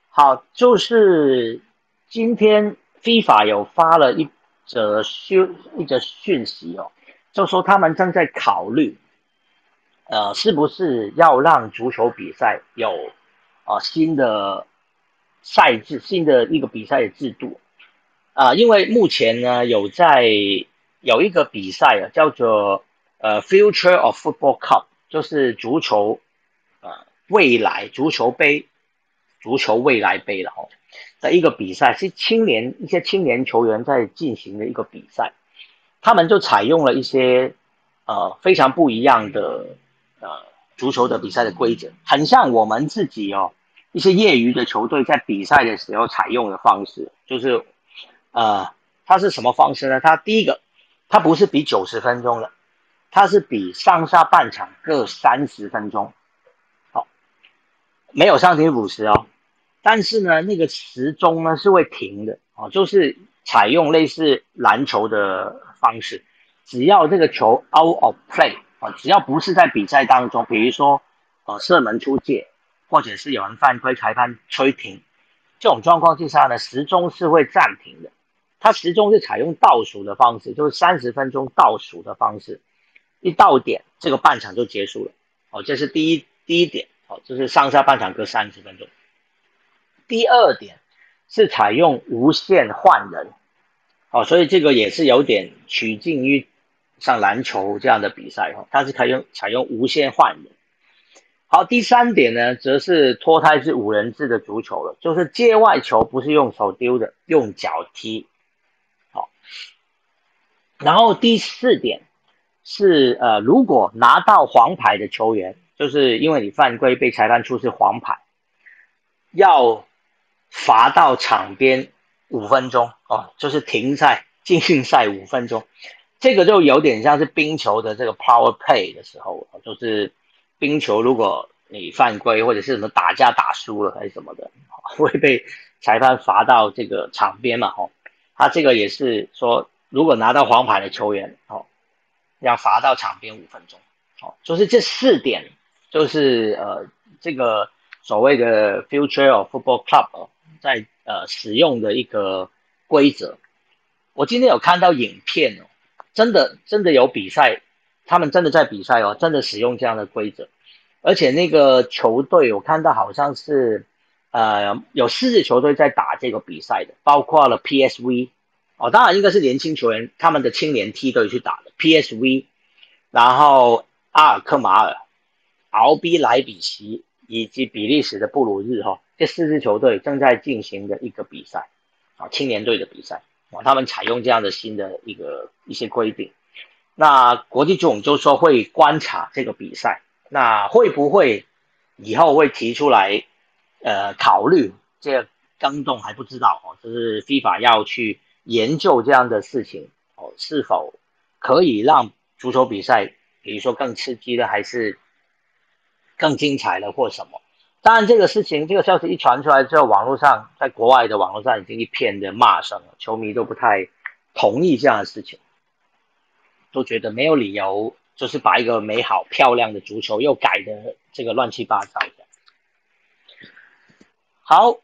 好，就是今天 FIFA 有发了一则讯一则讯息哦，就说他们正在考虑，呃，是不是要让足球比赛有啊新的赛制，新的一个比赛的制度啊，因为目前呢有在。有一个比赛啊，叫做呃 Future of Football Cup，就是足球呃未来足球杯，足球未来杯了哦的一个比赛，是青年一些青年球员在进行的一个比赛，他们就采用了一些呃非常不一样的呃足球的比赛的规则，很像我们自己哦一些业余的球队在比赛的时候采用的方式，就是呃它是什么方式呢？它第一个。它不是比九十分钟了，它是比上下半场各三十分钟，好，没有上停补时哦，但是呢，那个时钟呢是会停的哦，就是采用类似篮球的方式，只要这个球 out of play 啊，只要不是在比赛当中，比如说呃射门出界，或者是有人犯规，裁判吹停，这种状况之下呢，时钟是会暂停的。它始终是采用倒数的方式，就是三十分钟倒数的方式，一到点这个半场就结束了。哦，这是第一第一点，哦，就是上下半场各三十分钟。第二点是采用无限换人，哦，所以这个也是有点取近于像篮球这样的比赛，哦，它是采用采用无限换人。好，第三点呢，则是脱胎是五人制的足球了，就是界外球不是用手丢的，用脚踢。然后第四点是，呃，如果拿到黄牌的球员，就是因为你犯规被裁判出示黄牌，要罚到场边五分钟哦，就是停赛禁训赛五分钟。这个就有点像是冰球的这个 power play 的时候，就是冰球如果你犯规或者是什么打架打输了还是什么的，会被裁判罚到这个场边嘛？哦，他这个也是说。如果拿到黄牌的球员，哦，要罚到场边五分钟，哦，就是这四点，就是呃，这个所谓的 Future of Football Club 哦在呃使用的一个规则。我今天有看到影片哦，真的真的有比赛，他们真的在比赛哦，真的使用这样的规则，而且那个球队我看到好像是呃有四支球队在打这个比赛的，包括了 PSV。哦，当然应该是年轻球员，他们的青年梯队去打的 PSV，然后阿尔克马尔、RB 莱比锡以及比利时的布鲁日哈，这四支球队正在进行的一个比赛，啊，青年队的比赛，啊，他们采用这样的新的一个一些规定，那国际总就说会观察这个比赛，那会不会以后会提出来，呃，考虑这个更动还不知道哦，就是 FIFA 要去。研究这样的事情哦，是否可以让足球比赛，比如说更刺激的，还是更精彩了或什么。当然，这个事情这个消息一传出来之后，网络上在国外的网络上已经一片的骂声了，球迷都不太同意这样的事情，都觉得没有理由，就是把一个美好漂亮的足球又改的这个乱七八糟的。好，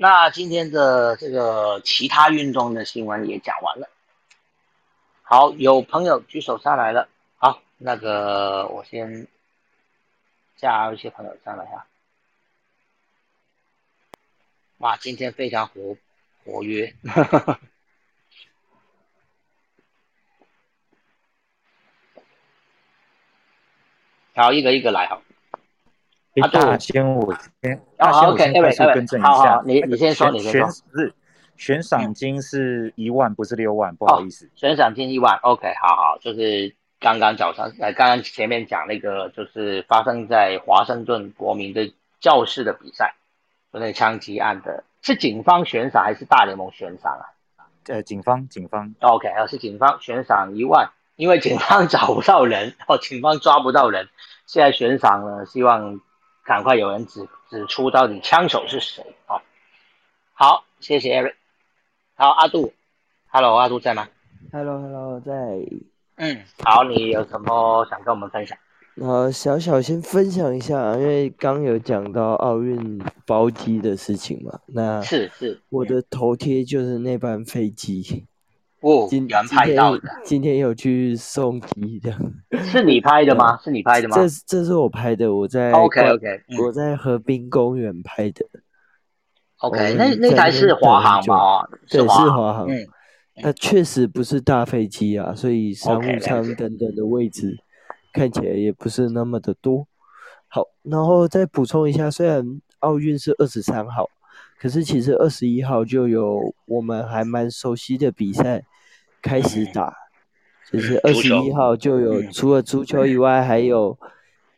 那今天的这个其他运动的新闻也讲完了。好，有朋友举手上来了。好，那个我先加一些朋友上来哈。哇，今天非常活活跃。好，一个一个来哈。大先我先，大先我先快速更正一下，你你先说，你先说。悬赏金是一万，不是六万，不好意思。悬赏金一万，OK，好好，就是刚刚早上，呃，刚刚前面讲那个，就是发生在华盛顿国民的教室的比赛，就那枪击案的，是警方悬赏还是大联盟悬赏啊？呃，警方，警方，OK，啊，是警方悬赏一万，因为警方 找不到人，哦，警方抓不到人，现在悬赏呢，希望赶快有人指指出到底枪手是谁，哦，好，谢谢 Eric。好，阿杜，Hello，阿杜在吗？Hello，Hello，在。嗯，好，你有什么想跟我们分享？呃，小小先分享一下，因为刚有讲到奥运包机的事情嘛。那是是，我的头贴就是那班飞机。哦，今天拍到的。今天有去送机的。是你拍的吗？是你拍的吗？这这是我拍的，我在 OK OK，我在河滨公园拍的。OK，那那台是华航吗？对，是华航。嗯，那确实不是大飞机啊，所以商务舱等等的位置看起来也不是那么的多。好，然后再补充一下，虽然奥运是二十三号，可是其实二十一号就有我们还蛮熟悉的比赛开始打，就是二十一号就有除了足球以外，还有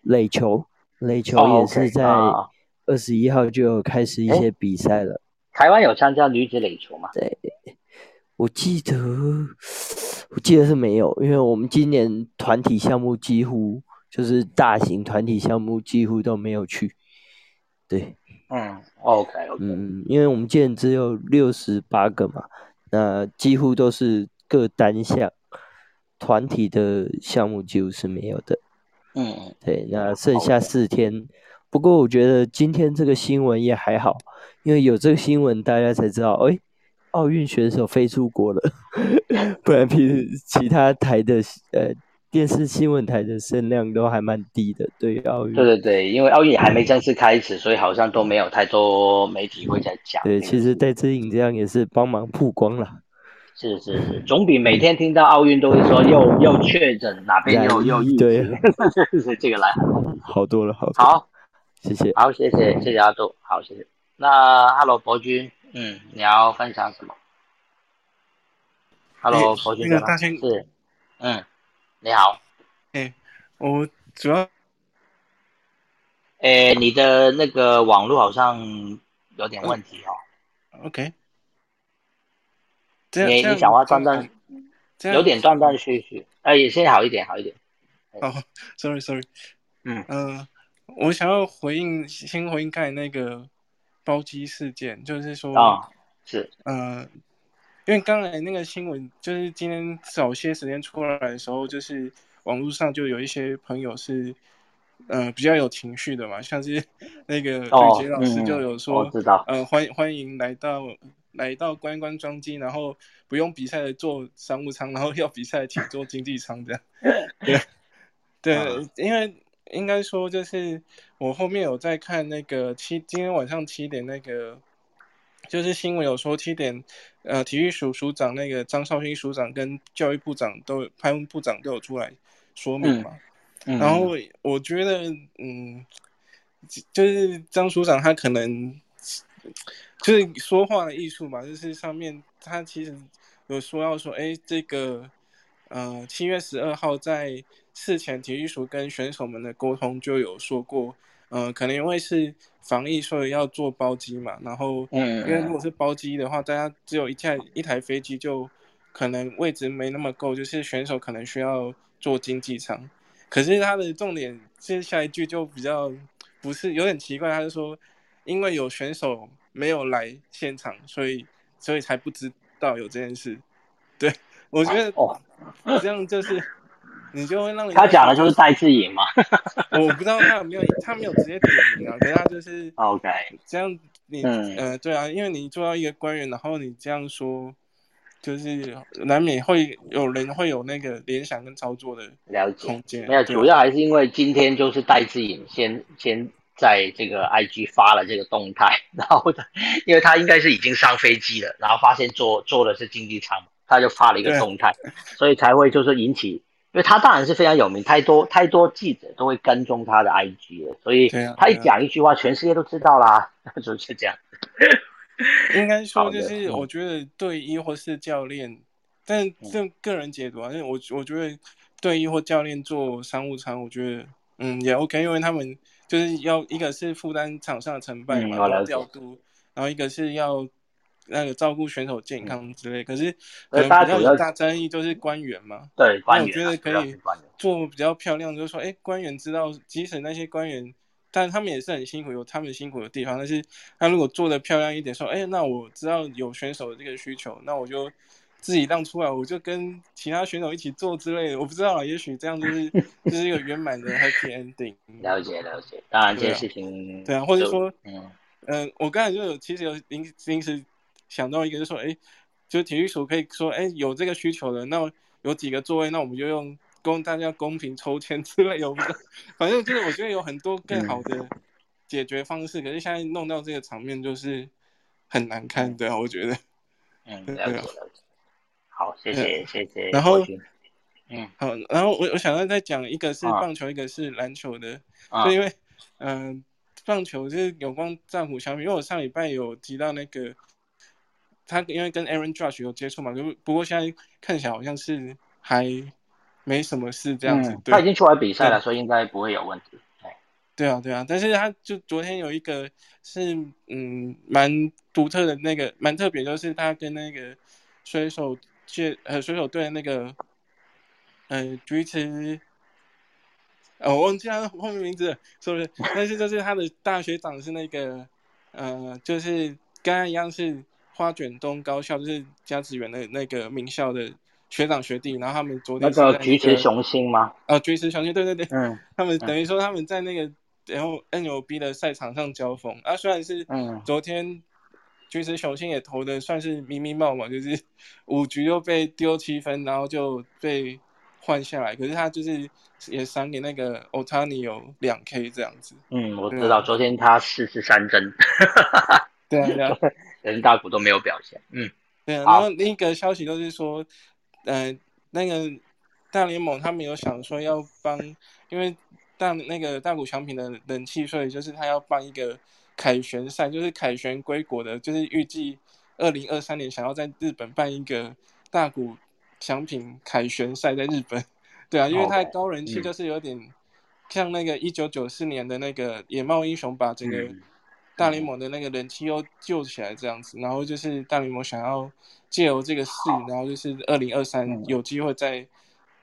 垒球，垒球也是在。二十一号就有开始一些比赛了。台湾有参加女子垒球吗？对，我记得，我记得是没有，因为我们今年团体项目几乎就是大型团体项目几乎都没有去。对，嗯，OK，嗯，因为我们今年只有六十八个嘛，那几乎都是各单项，团体的项目几乎是没有的。嗯，对，那剩下四天。不过我觉得今天这个新闻也还好，因为有这个新闻，大家才知道，哎，奥运选手飞出国了，不然平其他台的呃电视新闻台的声量都还蛮低的。对于奥运，对对对，因为奥运还没正式开始，所以好像都没有太多媒体会在讲。对，其实戴志颖这样也是帮忙曝光了。是是是，总比每天听到奥运都会说又又确诊哪边又又疫情，这个来 好多了，好好。谢谢，好，谢谢，谢谢阿杜，好，谢谢。那，Hello，伯君，嗯，你要分享什么？Hello，伯君，那个大仙是，嗯，你好，哎，我主要，哎，你的那个网络好像有点问题哦。OK，你你讲话断断，有点断断续续，哎，现在好一点，好一点。哦，Sorry，Sorry，嗯。嗯。我想要回应，先回应刚才那个包机事件，就是说啊，是，呃，因为刚才那个新闻，就是今天早些时间出来的时候，就是网络上就有一些朋友是，呃，比较有情绪的嘛，像是 那个吕杰老师就有说，知道，呃，欢欢迎来到来到观光装机，然后不用比赛的坐商务舱，然后要比赛请坐经济舱这样，对，对，因为。应该说，就是我后面有在看那个七，今天晚上七点那个，就是新闻有说七点，呃，体育署署长那个张少勋署长跟教育部长都潘文部长都有出来说明嘛。然后我觉得，嗯，就是张署长他可能就是说话的艺术嘛，就是上面他其实有说要说，哎，这个，呃，七月十二号在。事前体育署跟选手们的沟通就有说过，呃，可能因为是防疫，所以要做包机嘛。然后，嗯，因为如果是包机的话，大家只有一架一台飞机，就可能位置没那么够，就是选手可能需要坐经济舱。可是他的重点，接下一句就比较不是有点奇怪，他就说因为有选手没有来现场，所以所以才不知道有这件事。对我觉得哦，这样就是你就会让他讲的就是戴志颖嘛。我不知道他有没有他没有直接点名啊，可是他就是 OK 这样你呃对啊，因为你做到一个官员，然后你这样说。就是难免会有人会有那个联想跟操作的了解空间，没有，主要还是因为今天就是戴志颖先先在这个 IG 发了这个动态，然后因为他应该是已经上飞机了，然后发现坐坐的是经济舱，他就发了一个动态，所以才会就是引起，因为他当然是非常有名，太多太多记者都会跟踪他的 IG 了，所以他一讲一句话，全世界都知道啦，就是这样。应该说就是，我觉得队医或是教练，但这个人解读啊，因为我我觉得队医或教练做商务舱，我觉得嗯也 OK，因为他们就是要一个是负担场上的成败嘛，然后调度，然后一个是要那个照顾选手健康之类。可是可能比较大争议就是官员嘛，对，那我觉得可以做比较漂亮，就是说，哎，官员知道，即使那些官员。但他们也是很辛苦，有他们辛苦的地方。但是，他如果做的漂亮一点，说，哎，那我知道有选手的这个需求，那我就自己让出来，我就跟其他选手一起做之类的。我不知道，也许这样就是 就是一个圆满的 happy ending。了解了解，当然这件事情，对啊，或者说，嗯嗯，我刚才就有其实有临临时想到一个，就说，哎，就体育署可以说，哎，有这个需求的，那有几个座位，那我们就用。供大家公平抽签之类的，反正就是我觉得有很多更好的解决方式，可是现在弄到这个场面就是很难看，对啊，我觉得。嗯，了 解了解。好，谢谢谢谢。然后，嗯，好，然后我我想要再讲一个是棒球，一个是篮球的，就因为嗯，棒球就是有关战虎相比，因为我上礼拜有提到那个他因为跟 Aaron Judge 有接触嘛，不不过现在看起来好像是还。没什么事这样子，他已经出来比赛了，所以应该不会有问题。对啊，对啊，但是他就昨天有一个是嗯蛮独特的那个蛮特别，就是他跟那个水手界呃水手队的那个呃菊池，呃我忘记他后面名字了是不是？但是就是他的大学长是那个呃就是跟他一样是花卷东高校，就是甲子园的那个名校的。学长学弟，然后他们昨天那个橘池雄心吗？啊，橘池雄心，对对对，嗯，他们等于说他们在那个然后 NLB 的赛场上交锋啊，虽然是嗯，昨天橘池雄心也投的算是迷迷冒嘛，就是 五局又被丢七分，然后就被换下来，可是他就是也赏给那个 Otani 有两 K 这样子。嗯，我知道，昨天他四十三针，对啊，对啊，人大股都没有表现，嗯，对啊，然后另一个消息就是说。嗯，那个大联盟他们有想说要帮，因为大那个大股翔平的人气，所以就是他要办一个凯旋赛，就是凯旋归国的，就是预计二零二三年想要在日本办一个大股翔平凯旋赛在日本。对啊，因为他的高人气就是有点像那个一九九四年的那个野茂英雄把整个大联盟的那个人气又救起来这样子，然后就是大联盟想要。借由这个事，然后就是二零二三有机会在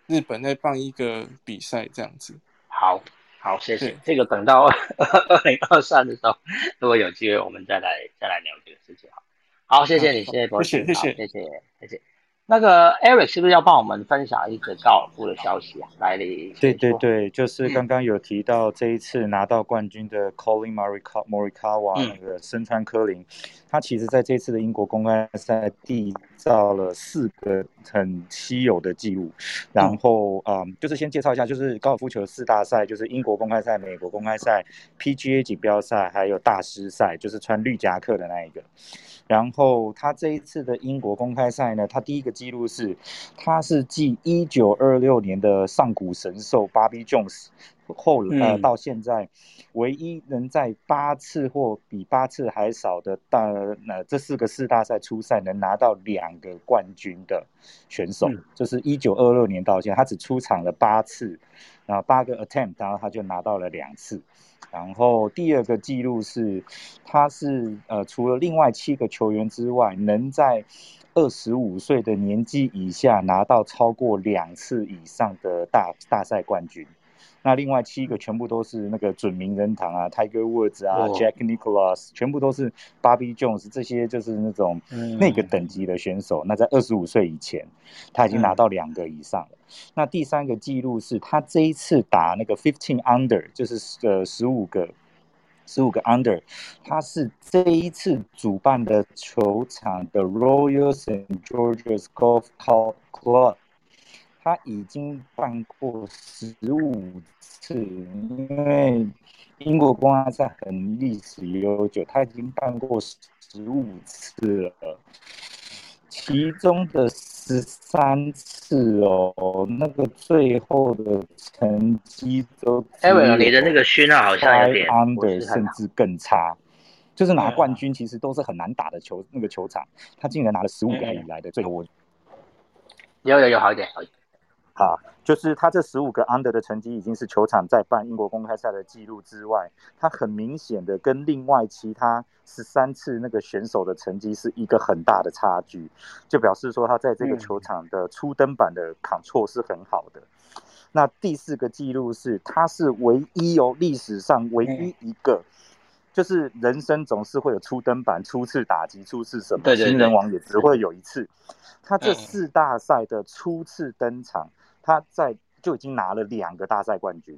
日本再办一个比赛，这样子。好，好，谢谢。这个等到二零二三的时候，如果有机会，我们再来再来聊这个事情。好，好，谢谢你，谢谢博士谢谢，谢谢，谢谢。那个 Eric 是不是要帮我们分享一个高尔夫的消息啊？来你，对对对，就是刚刚有提到这一次拿到冠军的 Colin Morikawa 那个身穿科林，他其实在这次的英国公开赛缔造了四个很稀有的记录。然后啊，就是先介绍一下，就是高尔夫球四大赛，就是英国公开赛、美国公开赛、PGA 锦标赛，还有大师赛，就是穿绿夹克的那一个。然后他这一次的英国公开赛呢，他第一个记录是，他是继一九二六年的上古神兽 Bobby Jones 后，呃，到现在唯一能在八次或比八次还少的大，呃，这四个四大赛初赛能拿到两个冠军的选手，就是一九二六年到现在，他只出场了八次，然后八个 attempt，然后他就拿到了两次。然后第二个记录是，他是呃除了另外七个球员之外，能在二十五岁的年纪以下拿到超过两次以上的大大赛冠军。那另外七个全部都是那个准名人堂啊，Tiger Woods 啊，Jack Nicklaus，全部都是 Bobby Jones，这些就是那种那个等级的选手。那在二十五岁以前，他已经拿到两个以上了。那第三个记录是他这一次打那个 Fifteen Under，就是呃十五个十五个 Under，他是这一次主办的球场的 Royal St George's Golf Club。他已经办过十五次，因为英国公开赛很历史悠久，他已经办过十五次了，其中的十三次哦，那个最后的成绩都哎，你的那个讯号好像有点 under，甚至更差，就是拿冠军其实都是很难打的球，那个球场，他竟然拿了十五个以来的最后，有有有好一点，好一点。啊，就是他这十五个 under 的成绩已经是球场在办英国公开赛的记录之外，他很明显的跟另外其他十三次那个选手的成绩是一个很大的差距，就表示说他在这个球场的初登板的 control 是很好的。那第四个记录是，他是唯一哦，历史上唯一一个，就是人生总是会有初登板、初次打击、初次什么，新人王也只会有一次，他这四大赛的初次登场。他在就已经拿了两个大赛冠军，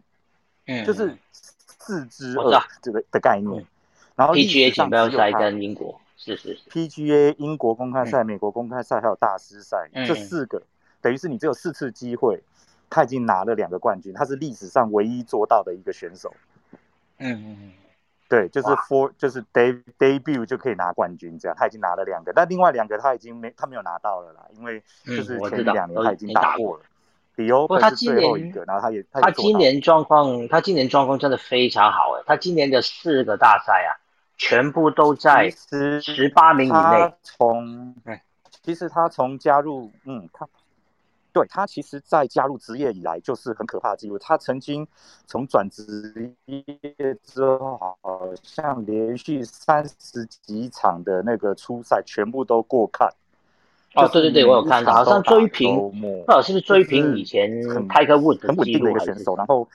嗯，就是四支二这个的概念。然后 PGA 锦标赛跟英国。是是是。PGA 英国公开赛、美国公开赛还有大师赛这四个，等于是你只有四次机会，他已经拿了两个冠军，他是历史上唯一做到的一个选手。嗯嗯嗯，对，就是 for 就是 day debut 就可以拿冠军这样，他已经拿了两个，但另外两个他已经没他没有拿到了啦，因为就是前两年他已经打过了。不过他今年，然后他也他今年状况，他今年状况真的非常好哎！他今年的四个大赛啊，全部都在十十八名以内。从，其实他从加入，嗯，他，对他其实，在加入职业以来就是很可怕的记录。他曾经从转职业之后，好像连续三十几场的那个初赛全部都过看。哦，对对对，我有看到，好像追平，不知道是不是追平以前泰克沃很稳定的一个选手，然后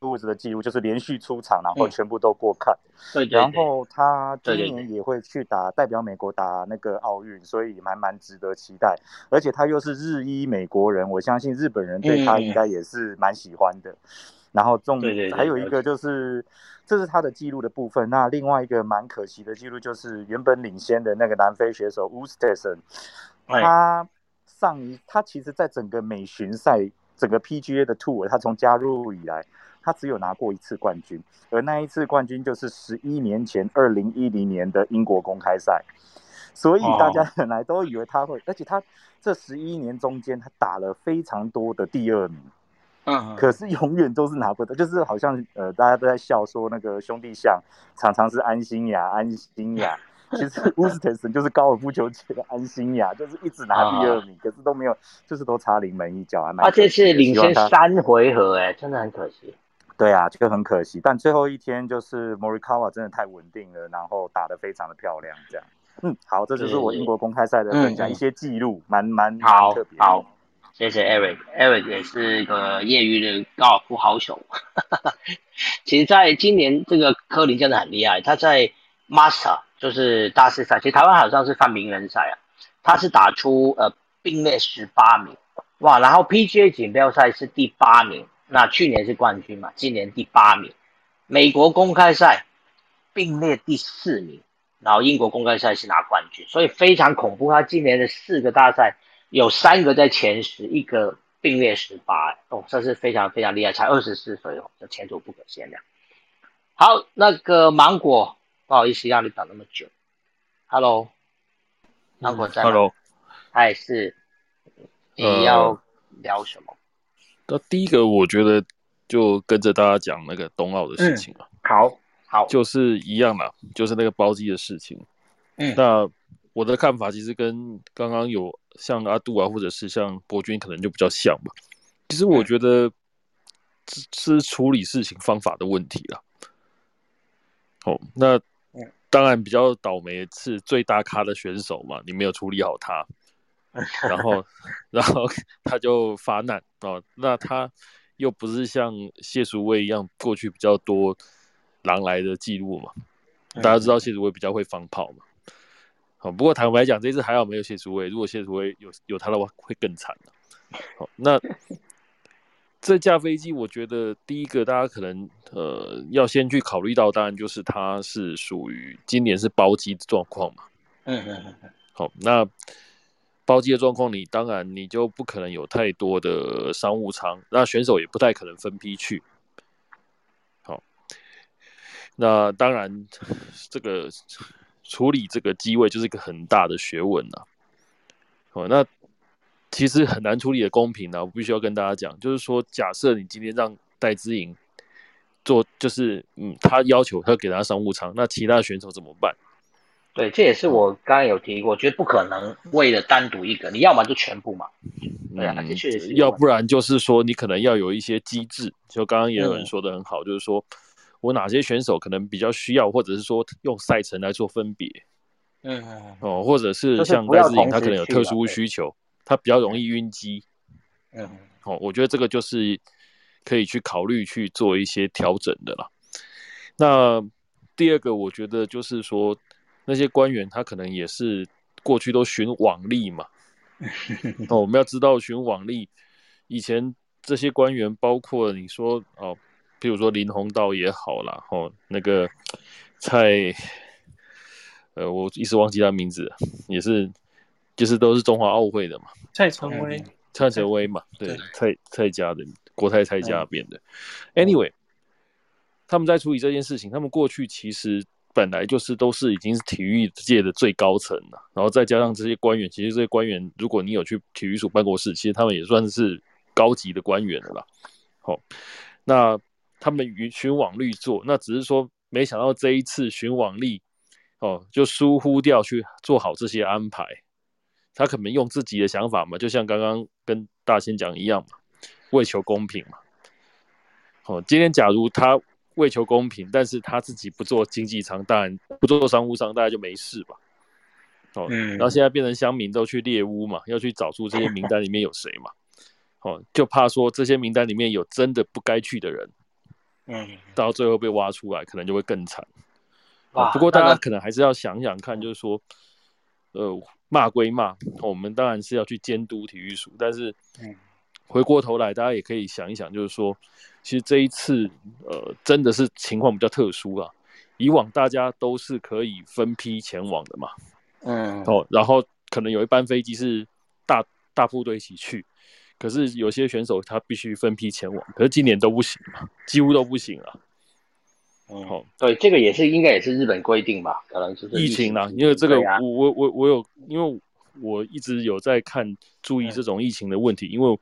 沃兹的记录就是连续出场，然后全部都过看。对然后他今年也会去打代表美国打那个奥运，所以蛮蛮值得期待。而且他又是日裔美国人，我相信日本人对他应该也是蛮喜欢的。然后重还有一个就是，这是他的记录的部分。那另外一个蛮可惜的记录就是，原本领先的那个南非选手乌斯特森，他上一他其实在整个美巡赛、整个 PGA 的 Tour，他从加入以来，他只有拿过一次冠军，而那一次冠军就是十一年前二零一零年的英国公开赛。所以大家本来都以为他会，而且他这十一年中间，他打了非常多的第二名。嗯，可是永远都是拿不到，就是好像呃，大家都在笑说那个兄弟象常常是安心雅，安心雅，其实乌斯特森就是高尔夫球界的安心呀，就是一直拿第二名，可是都没有，就是都差临门一脚啊。他这次领先三回合，哎，真的很可惜。对啊，这个很可惜，但最后一天就是 Morikawa 真的太稳定了，然后打得非常的漂亮，这样。嗯，好，这就是我英国公开赛的分享，一些记录，蛮蛮特别。好。谢谢 Eric，Eric 也是一个业余的高尔夫好手。其实，在今年这个科林真的很厉害，他在 Master 就是大师赛，其实台湾好像是犯名人赛啊，他是打出呃并列十八名，哇！然后 PGA 锦标赛是第八名，那去年是冠军嘛，今年第八名。美国公开赛并列第四名，然后英国公开赛是拿冠军，所以非常恐怖。他今年的四个大赛。有三个在前十，一个并列十八，哦，这是非常非常厉害，才二十四岁哦，这前途不可限量。好，那个芒果，不好意思让你等那么久。Hello，芒果在吗？Hello，还是你要聊什么？那第一个，我觉得就跟着大家讲那个冬奥的事情嘛。好，好，就是一样嘛，就是那个包机的事情。嗯，那。我的看法其实跟刚刚有像阿杜啊，或者是像博君，可能就比较像吧。其实我觉得是处理事情方法的问题了。哦，那当然比较倒霉是最大咖的选手嘛，你没有处理好他，然后然后他就发难哦。那他又不是像谢淑薇一样过去比较多狼来的记录嘛。大家知道谢淑薇比较会放炮嘛。好，不过坦白讲，这次还好没有谢淑薇。如果谢淑薇有有他的话，会更惨好，那这架飞机，我觉得第一个大家可能呃要先去考虑到，当然就是它是属于今年是包机的状况嘛。嗯嗯嗯。好，那包机的状况，你当然你就不可能有太多的商务舱，那选手也不太可能分批去。好，那当然这个。处理这个机位就是一个很大的学问呐，哦，那其实很难处理的公平呢。我必须要跟大家讲，就是说，假设你今天让戴资颖做，就是嗯，他要求他给他商务舱，那其他选手怎么办？对，这也是我刚刚有提过，觉得不可能为了单独一个，你要么就全部嘛，对啊，这确实是，要不然就是说你可能要有一些机制，就刚刚也有人说的很好，就是说。我哪些选手可能比较需要，或者是说用赛程来做分别，嗯哦，或者是像戴志颖，他可能有特殊需求，他比较容易晕机，嗯哦，我觉得这个就是可以去考虑去做一些调整的啦。那第二个，我觉得就是说那些官员他可能也是过去都循往例嘛，哦，我们要知道循往例，以前这些官员包括你说哦。比如说林鸿道也好啦，哦那个蔡，呃，我一时忘记他名字，也是，就是都是中华奥会的嘛。蔡成威，蔡成威嘛，对，蔡蔡家的国泰蔡家变的。Anyway，他们在处理这件事情，他们过去其实本来就是都是已经是体育界的最高层了，然后再加上这些官员，其实这些官员，如果你有去体育署办公室，其实他们也算是高级的官员了啦。好，那。他们循循往律做，那只是说没想到这一次循往例，哦，就疏忽掉去做好这些安排。他可能用自己的想法嘛，就像刚刚跟大仙讲一样嘛，为求公平嘛。哦，今天假如他为求公平，但是他自己不做经济舱，当然不做商务舱，大家就没事吧。哦，然后现在变成乡民都去猎屋嘛，要去找出这些名单里面有谁嘛。哦，就怕说这些名单里面有真的不该去的人。嗯，到最后被挖出来，可能就会更惨。不过大家可能还是要想想看，就是说，呃，骂归骂，我们当然是要去监督体育署，但是，回过头来，大家也可以想一想，就是说，其实这一次，呃，真的是情况比较特殊啊。以往大家都是可以分批前往的嘛，嗯，哦，然后可能有一班飞机是大大部队一起去。可是有些选手他必须分批前往，可是今年都不行嘛，几乎都不行了。哦，对，这个也是应该也是日本规定吧？可能就是疫情啦，因为这个我我我我有，因为我一直有在看注意这种疫情的问题，因为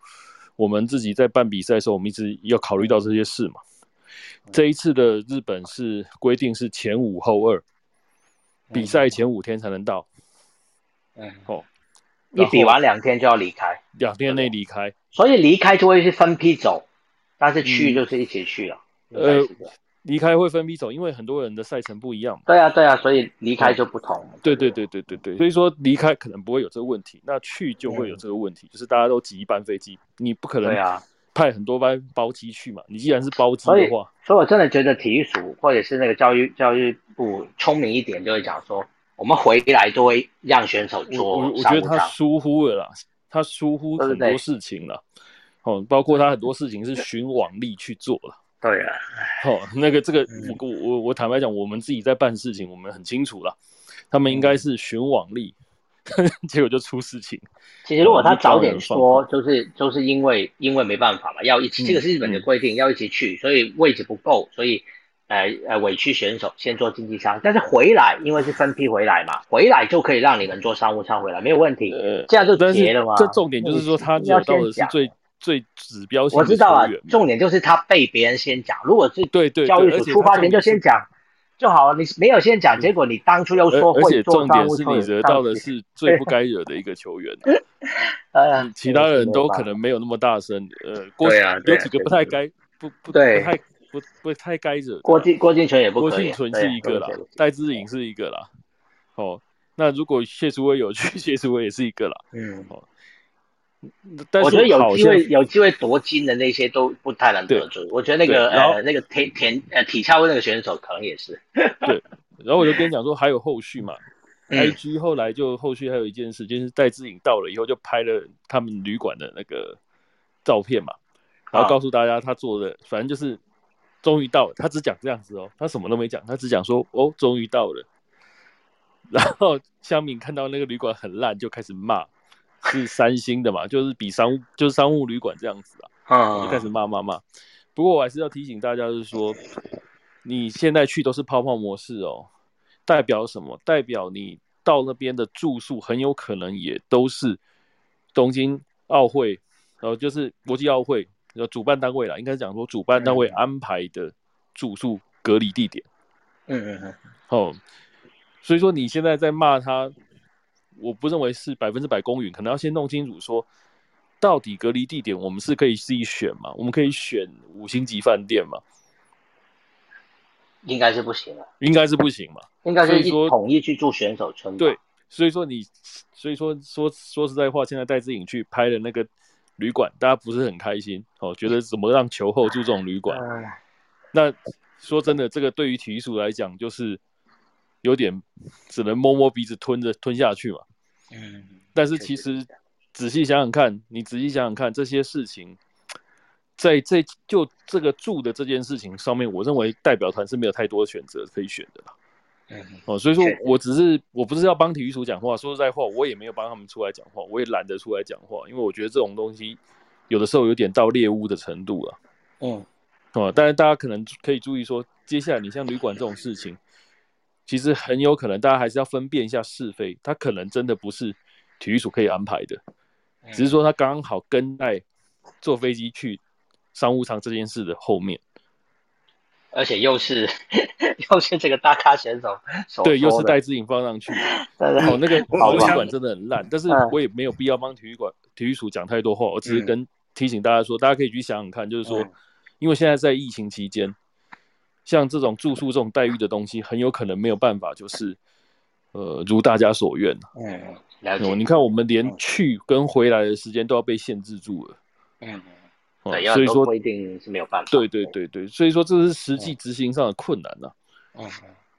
我们自己在办比赛的时候，我们一直要考虑到这些事嘛。这一次的日本是规定是前五后二，比赛前五天才能到。嗯，哦。一比完两天就要离开，两天内离开，所以离开就会是分批走，但是去就是一起去了。呃，离开会分批走，因为很多人的赛程不一样。对啊，对啊，所以离开就不同。对对对对对对，所以说离开可能不会有这个问题，那去就会有这个问题，就是大家都挤一班飞机，你不可能派很多班包机去嘛。你既然是包机的话，所以我真的觉得体育署或者是那个教育教育部聪明一点，就会讲说。我们回来都会让选手做。我我觉得他疏忽了啦，他疏忽很多事情了。哦，包括他很多事情是循往例去做了。对啊。哦，那个这个，我我我坦白讲，我们自己在办事情，我们很清楚了。他们应该是循往例，结果就出事情。其实如果他早点说，就是就是因为因为没办法嘛，要一起，这个是日本的规定，要一起去，所以位置不够，所以。呃呃，委屈选手先做经济舱，但是回来因为是分批回来嘛，回来就可以让你们做商务舱回来，没有问题。呃，这样就结了吗？这重点就是说他要到的是最最指标性。我知道啊，重点就是他被别人先讲，如果是对对教育组出发前就先讲就好了，你没有先讲，结果你当初又说会做商务舱，你惹到的是最不该惹的一个球员。呃，其他人都可能没有那么大声。呃，对啊，有几个不太该不不不太。不不太该惹，郭靖郭靖纯也不郭靖纯是一个啦，戴志颖是一个啦，哦，那如果谢淑薇有去，谢淑薇也是一个啦，嗯，哦，但我觉得有机会有机会夺金的那些都不太能得住。我觉得那个呃那个田田呃体操那个选手可能也是。对，然后我就跟你讲说还有后续嘛，IG 后来就后续还有一件事，就是戴志颖到了以后就拍了他们旅馆的那个照片嘛，然后告诉大家他做的，反正就是终于到了，他只讲这样子哦，他什么都没讲，他只讲说哦终于到了，然后 香敏看到那个旅馆很烂，就开始骂。是三星的嘛，就是比商务就是商务旅馆这样子啊，我就开始骂骂骂。不过我还是要提醒大家，就是说你现在去都是泡泡模式哦，代表什么？代表你到那边的住宿很有可能也都是东京奥会，然后就是国际奥会的主办单位啦，应该讲说主办单位安排的住宿隔离地点。嗯嗯嗯。哦，所以说你现在在骂他。我不认为是百分之百公允，可能要先弄清楚说，到底隔离地点我们是可以自己选嘛？我们可以选五星级饭店嘛？应该是不行了，应该是不行嘛？应该是说统一去住选手村。对，所以说你，所以说说说实在话，现在戴志颖去拍的那个旅馆，大家不是很开心哦，觉得怎么让球后住这种旅馆？那说真的，这个对于体育署来讲，就是。有点只能摸摸鼻子吞着吞下去嘛，嗯，但是其实仔细想想看，你仔细想想看这些事情，在这就这个住的这件事情上面，我认为代表团是没有太多选择可以选的啦，嗯，哦，所以说我只是我不是要帮体育署讲话，说实在话，我也没有帮他们出来讲话，我也懒得出来讲话，因为我觉得这种东西有的时候有点到猎物的程度了，嗯，哦，但是大家可能可以注意说，接下来你像旅馆这种事情。其实很有可能，大家还是要分辨一下是非。他可能真的不是体育署可以安排的，只是说他刚好跟在坐飞机去商务舱这件事的后面，而且又是又是这个大咖选手，对，又是戴志颖放上去。哦，那个体育馆真的很烂，但是我也没有必要帮体育馆体育署讲太多话，我只是跟提醒大家说，大家可以去想想看，就是说，因为现在在疫情期间。像这种住宿这种待遇的东西，很有可能没有办法，就是呃如大家所愿嗯，了解。你看，我们连去跟回来的时间都要被限制住了。嗯，对，所以说规定是没有办法。对对对对，所以说这是实际执行上的困难呐。嗯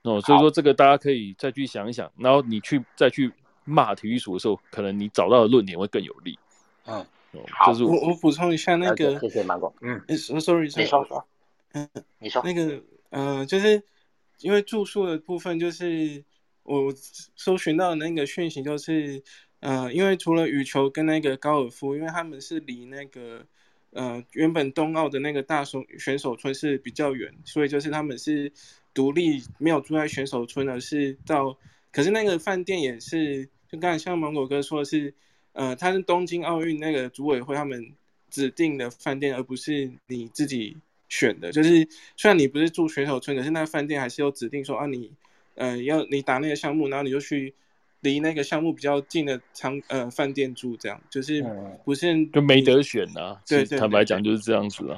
哦，所以说这个大家可以再去想一想，然后你去再去骂体育署的时候，可能你找到的论点会更有利。嗯，好，我我补充一下那个，谢谢芒果。嗯，sorry，你说说。嗯，你说那个。嗯，就是因为住宿的部分，就是我搜寻到的那个讯息，就是，呃，因为除了羽球跟那个高尔夫，因为他们是离那个，呃，原本冬奥的那个大手选手村是比较远，所以就是他们是独立没有住在选手村而是到，可是那个饭店也是，就刚才像芒果哥说的是，呃，他是东京奥运那个组委会他们指定的饭店，而不是你自己。选的就是，虽然你不是住选手村，可是那个饭店还是有指定说啊，你，呃，要你打那个项目，然后你就去离那个项目比较近的仓呃饭店住，这样就是不是就没得选呐？对，坦白讲就是这样子啊。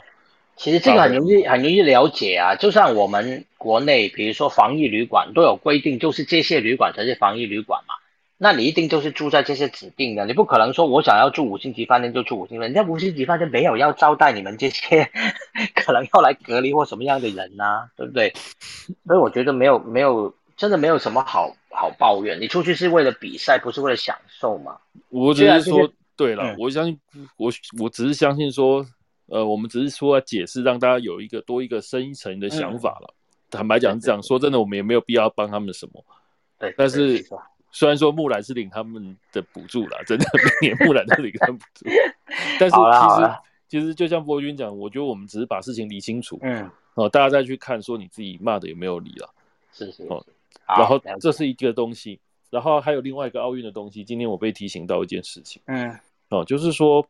其实这个很容易很容易了解啊，就像我们国内，比如说防疫旅馆都有规定，就是这些旅馆才是防疫旅馆嘛。那你一定就是住在这些指定的，你不可能说我想要住五星级饭店就住五星级，人家五星级饭店没有要招待你们这些 可能要来隔离或什么样的人呐，对不对？所以我觉得没有没有真的没有什么好好抱怨，你出去是为了比赛，不是为了享受嘛？我只是说，对了，我相信我我只是相信说，呃，我们只是说解释，让大家有一个多一个深一层的想法了。坦白讲是这样，说真的，我们也没有必要帮他们什么。对，但是。虽然说木兰是领他们的补助啦，真的每年木兰都领他们补助，但是其实其实就像博君讲，我觉得我们只是把事情理清楚，嗯，哦，大家再去看说你自己骂的有没有理了，是是哦，然后这是一个东西，然后还有另外一个奥运的东西，今天我被提醒到一件事情，嗯，哦，就是说，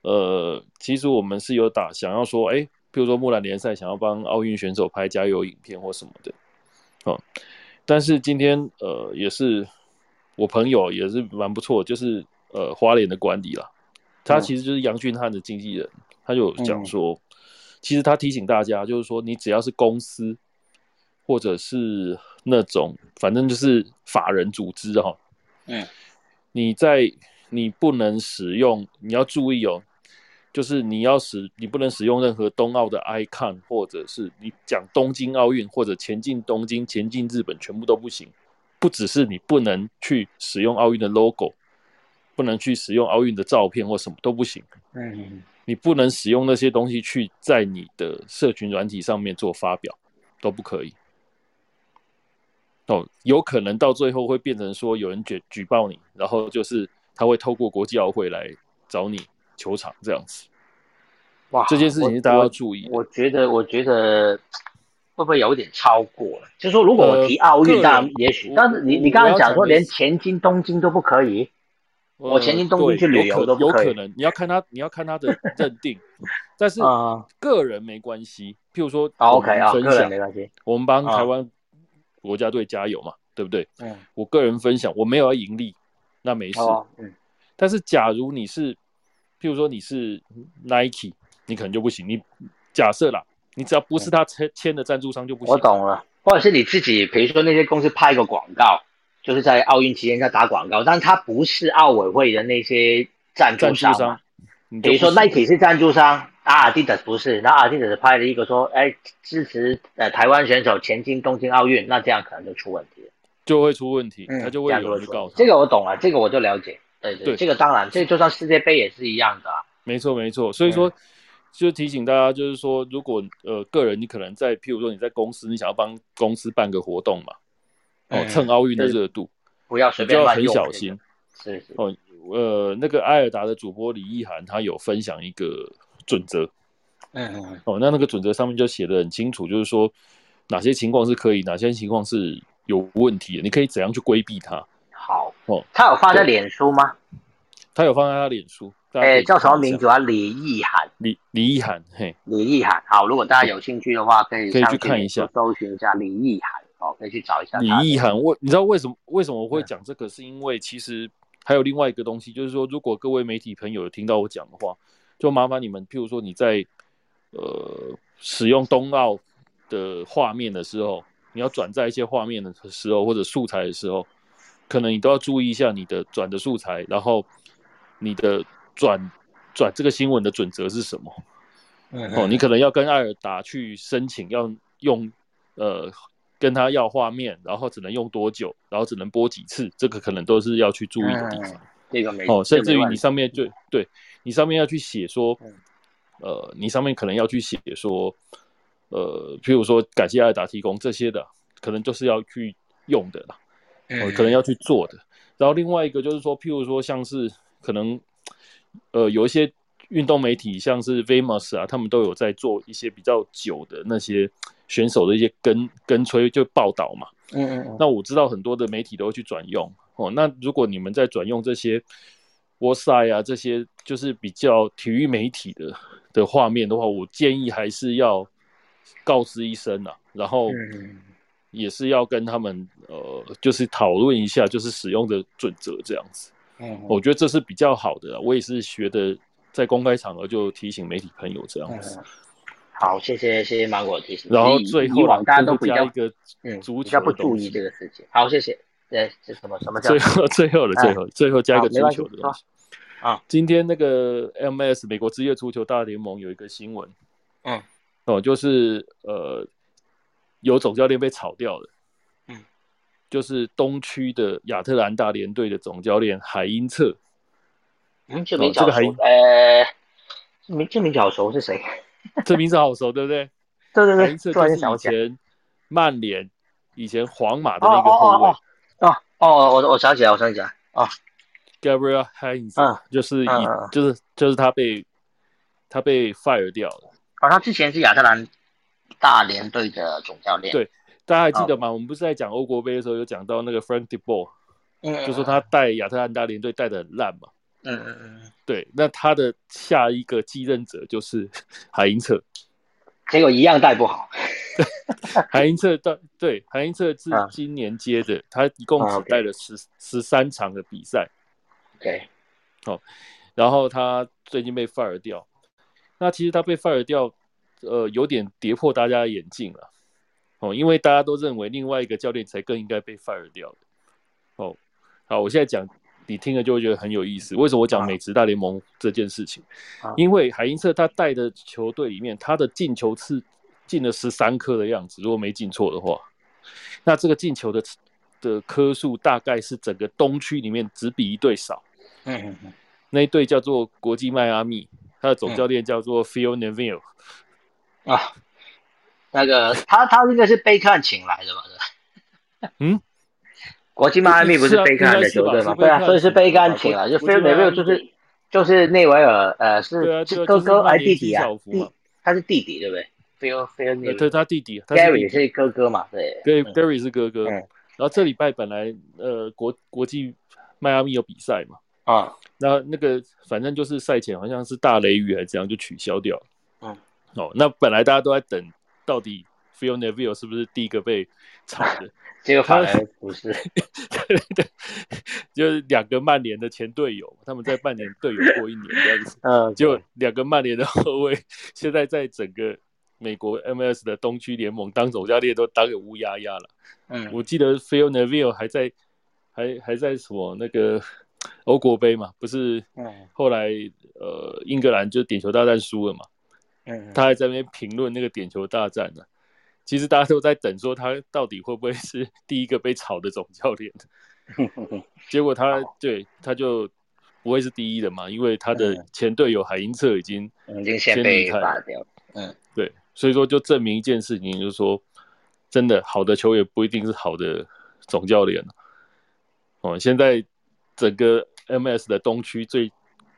呃，其实我们是有打想要说，哎，比如说木兰联赛想要帮奥运选手拍加油影片或什么的，哦，但是今天呃也是。我朋友也是蛮不错，就是呃花莲的管理啦，他其实就是杨俊汉的经纪人，他就讲说，其实他提醒大家，就是说你只要是公司或者是那种反正就是法人组织哈，嗯，你在你不能使用，你要注意哦，就是你要使你不能使用任何冬奥的 icon，或者是你讲东京奥运或者前进东京、前进日本，全部都不行。不只是你不能去使用奥运的 logo，不能去使用奥运的照片或什么都不行。嗯，你不能使用那些东西去在你的社群软体上面做发表，都不可以。哦，有可能到最后会变成说有人举举报你，然后就是他会透过国际奥会来找你球场这样子。哇，这件事情大家要注意。我觉得，我觉得会不会有点超过了？就是说，如果我提奥运，当然也许，但是你你刚刚讲说连前进东京都不可以，我前进东京去旅游都有可能。你要看他，你要看他的 认定。但是个人没关系，譬如说，OK 啊，个人没关系，我们帮台湾。国家队加油嘛，对不对？嗯，我个人分享，我没有要盈利，那没事。嗯，但是假如你是，譬如说你是 Nike，你可能就不行。你假设啦，你只要不是他签签的赞助商就不行。我懂了，或者是你自己，比如说那些公司拍个广告，就是在奥运期间在打广告，但他不是奥委会的那些赞助商。比如说 Nike 是赞助商。阿迪达斯不是，那阿迪达斯拍了一个说，哎，支持呃台湾选手前进东京奥运，那这样可能就出问题了，就会出问题，他就会有人告这个我懂了，这个我就了解，对对，这个当然，这就算世界杯也是一样的，没错没错，所以说就提醒大家，就是说，如果呃个人你可能在，譬如说你在公司，你想要帮公司办个活动嘛，哦，蹭奥运的热度，不要随便要很小心，是是哦，呃，那个艾尔达的主播李意涵他有分享一个。准则，嗯嗯哦，那那个准则上面就写的很清楚，就是说哪些情况是可以，哪些情况是有问题的，你可以怎样去规避它。好哦，他有放在脸书吗？他有放在他脸书。哎，叫什么名字啊？李意涵。李李意涵，嘿，李意涵。好，如果大家有兴趣的话，可以可以去看一下，搜寻一下李意涵。哦，可以去找一下。李意涵，我你知道为什么为什么我会讲这个？是因为其实还有另外一个东西，就是说，如果各位媒体朋友有听到我讲的话。就麻烦你们，譬如说你在呃使用冬奥的画面的时候，你要转载一些画面的时候，或者素材的时候，可能你都要注意一下你的转的素材，然后你的转转这个新闻的准则是什么？哦，你可能要跟艾尔达去申请，要用呃跟他要画面，然后只能用多久，然后只能播几次，这个可能都是要去注意的地方。这个没哦，甚至于你上面就对。你上面要去写说，呃，你上面可能要去写说，呃，譬如说感谢艾尔达提供这些的，可能就是要去用的啦，可能要去做的。然后另外一个就是说，譬如说像是可能，呃，有一些运动媒体，像是 Famous 啊，他们都有在做一些比较久的那些选手的一些跟跟吹就报道嘛。嗯嗯嗯。那我知道很多的媒体都会去转用哦。那如果你们在转用这些。波赛啊，这些就是比较体育媒体的的画面的话，我建议还是要告知一声啊，然后也是要跟他们呃，就是讨论一下，就是使用的准则这样子。嗯，我觉得这是比较好的。我也是学的，在公开场合就提醒媒体朋友这样子。好，谢谢谢谢芒果提醒。然后最后大家都比较一个嗯，比较不注意这个事情。好，谢谢。对，这什么什么叫最后最后的最后最后加一个足球的东西。啊，今天那个 MS 美国职业足球大联盟有一个新闻，嗯，哦，就是呃，有总教练被炒掉了，嗯，就是东区的亚特兰大联队的总教练海因策，嗯，这名字好熟，呃，名这名字好熟是谁？这名字好熟，对不对？对对对，海因策就是以前曼联、以前皇马的那个后卫，哦哦，我我想起来，我想起来，哦。Gabriel Hines，嗯，就是以就是就是他被他被 fire 掉了。哦，他之前是亚特兰大联队的总教练。对，大家还记得吗？我们不是在讲欧国杯的时候有讲到那个 Frank De Boer，嗯，就说他带亚特兰大联队带的很烂嘛。嗯嗯嗯。对，那他的下一个继任者就是 海因策，结果一样带不好。海因策带对海因策是今年接的，他一共只带了十十三场的比赛。对，好，然后他最近被 fire 掉，那其实他被 fire 掉，呃，有点跌破大家的眼镜了，哦，因为大家都认为另外一个教练才更应该被 fire 掉的，哦，好，我现在讲你听了就会觉得很有意思。为什么我讲美职大联盟这件事情？因为海因策他带的球队里面，他的进球次进了十三颗的样子，如果没进错的话，那这个进球的的颗数大概是整个东区里面只比一队少。嗯嗯嗯，那一队叫做国际迈阿密，他的总教练叫做 Phil Neville。啊，那个他他应该是贝克汉请来的吧？嗯。国际迈阿密不是贝克汉的球队吗？对啊，所以是贝克汉请来，就 Phil Neville 就是就是内维尔，呃，是哥哥还是弟弟啊？弟，他是弟弟对不对？Phil Phil Neville，对，他弟弟，Gary 是哥哥嘛？对，对，Gary 是哥哥。然后这礼拜本来呃国国际迈阿密有比赛嘛，啊，那那个反正就是赛前好像是大雷雨还是怎样就取消掉了。嗯，哦，那本来大家都在等，到底 Phil Neville 是不是第一个被炒的？这个反而不是，对 对对，就是两个曼联的前队友，他们在曼联队友过一年这样子，嗯，就两个曼联的后卫，现在在整个美国 MLS 的东区联盟当总教练都当个乌鸦鸦了，嗯，我记得 Phil Neville 还在，还还在什么那个欧国杯嘛，不是，嗯，后来呃英格兰就点球大战输了嘛，嗯，他还在那边评论那个点球大战呢。其实大家都在等，说他到底会不会是 第一个被炒的总教练？结果他对他就不会是第一的嘛，因为他的前队友海因策已经已经先被拔掉。嗯，对，所以说就证明一件事情，就是说真的好的球员不一定是好的总教练哦，现在整个 MS 的东区最。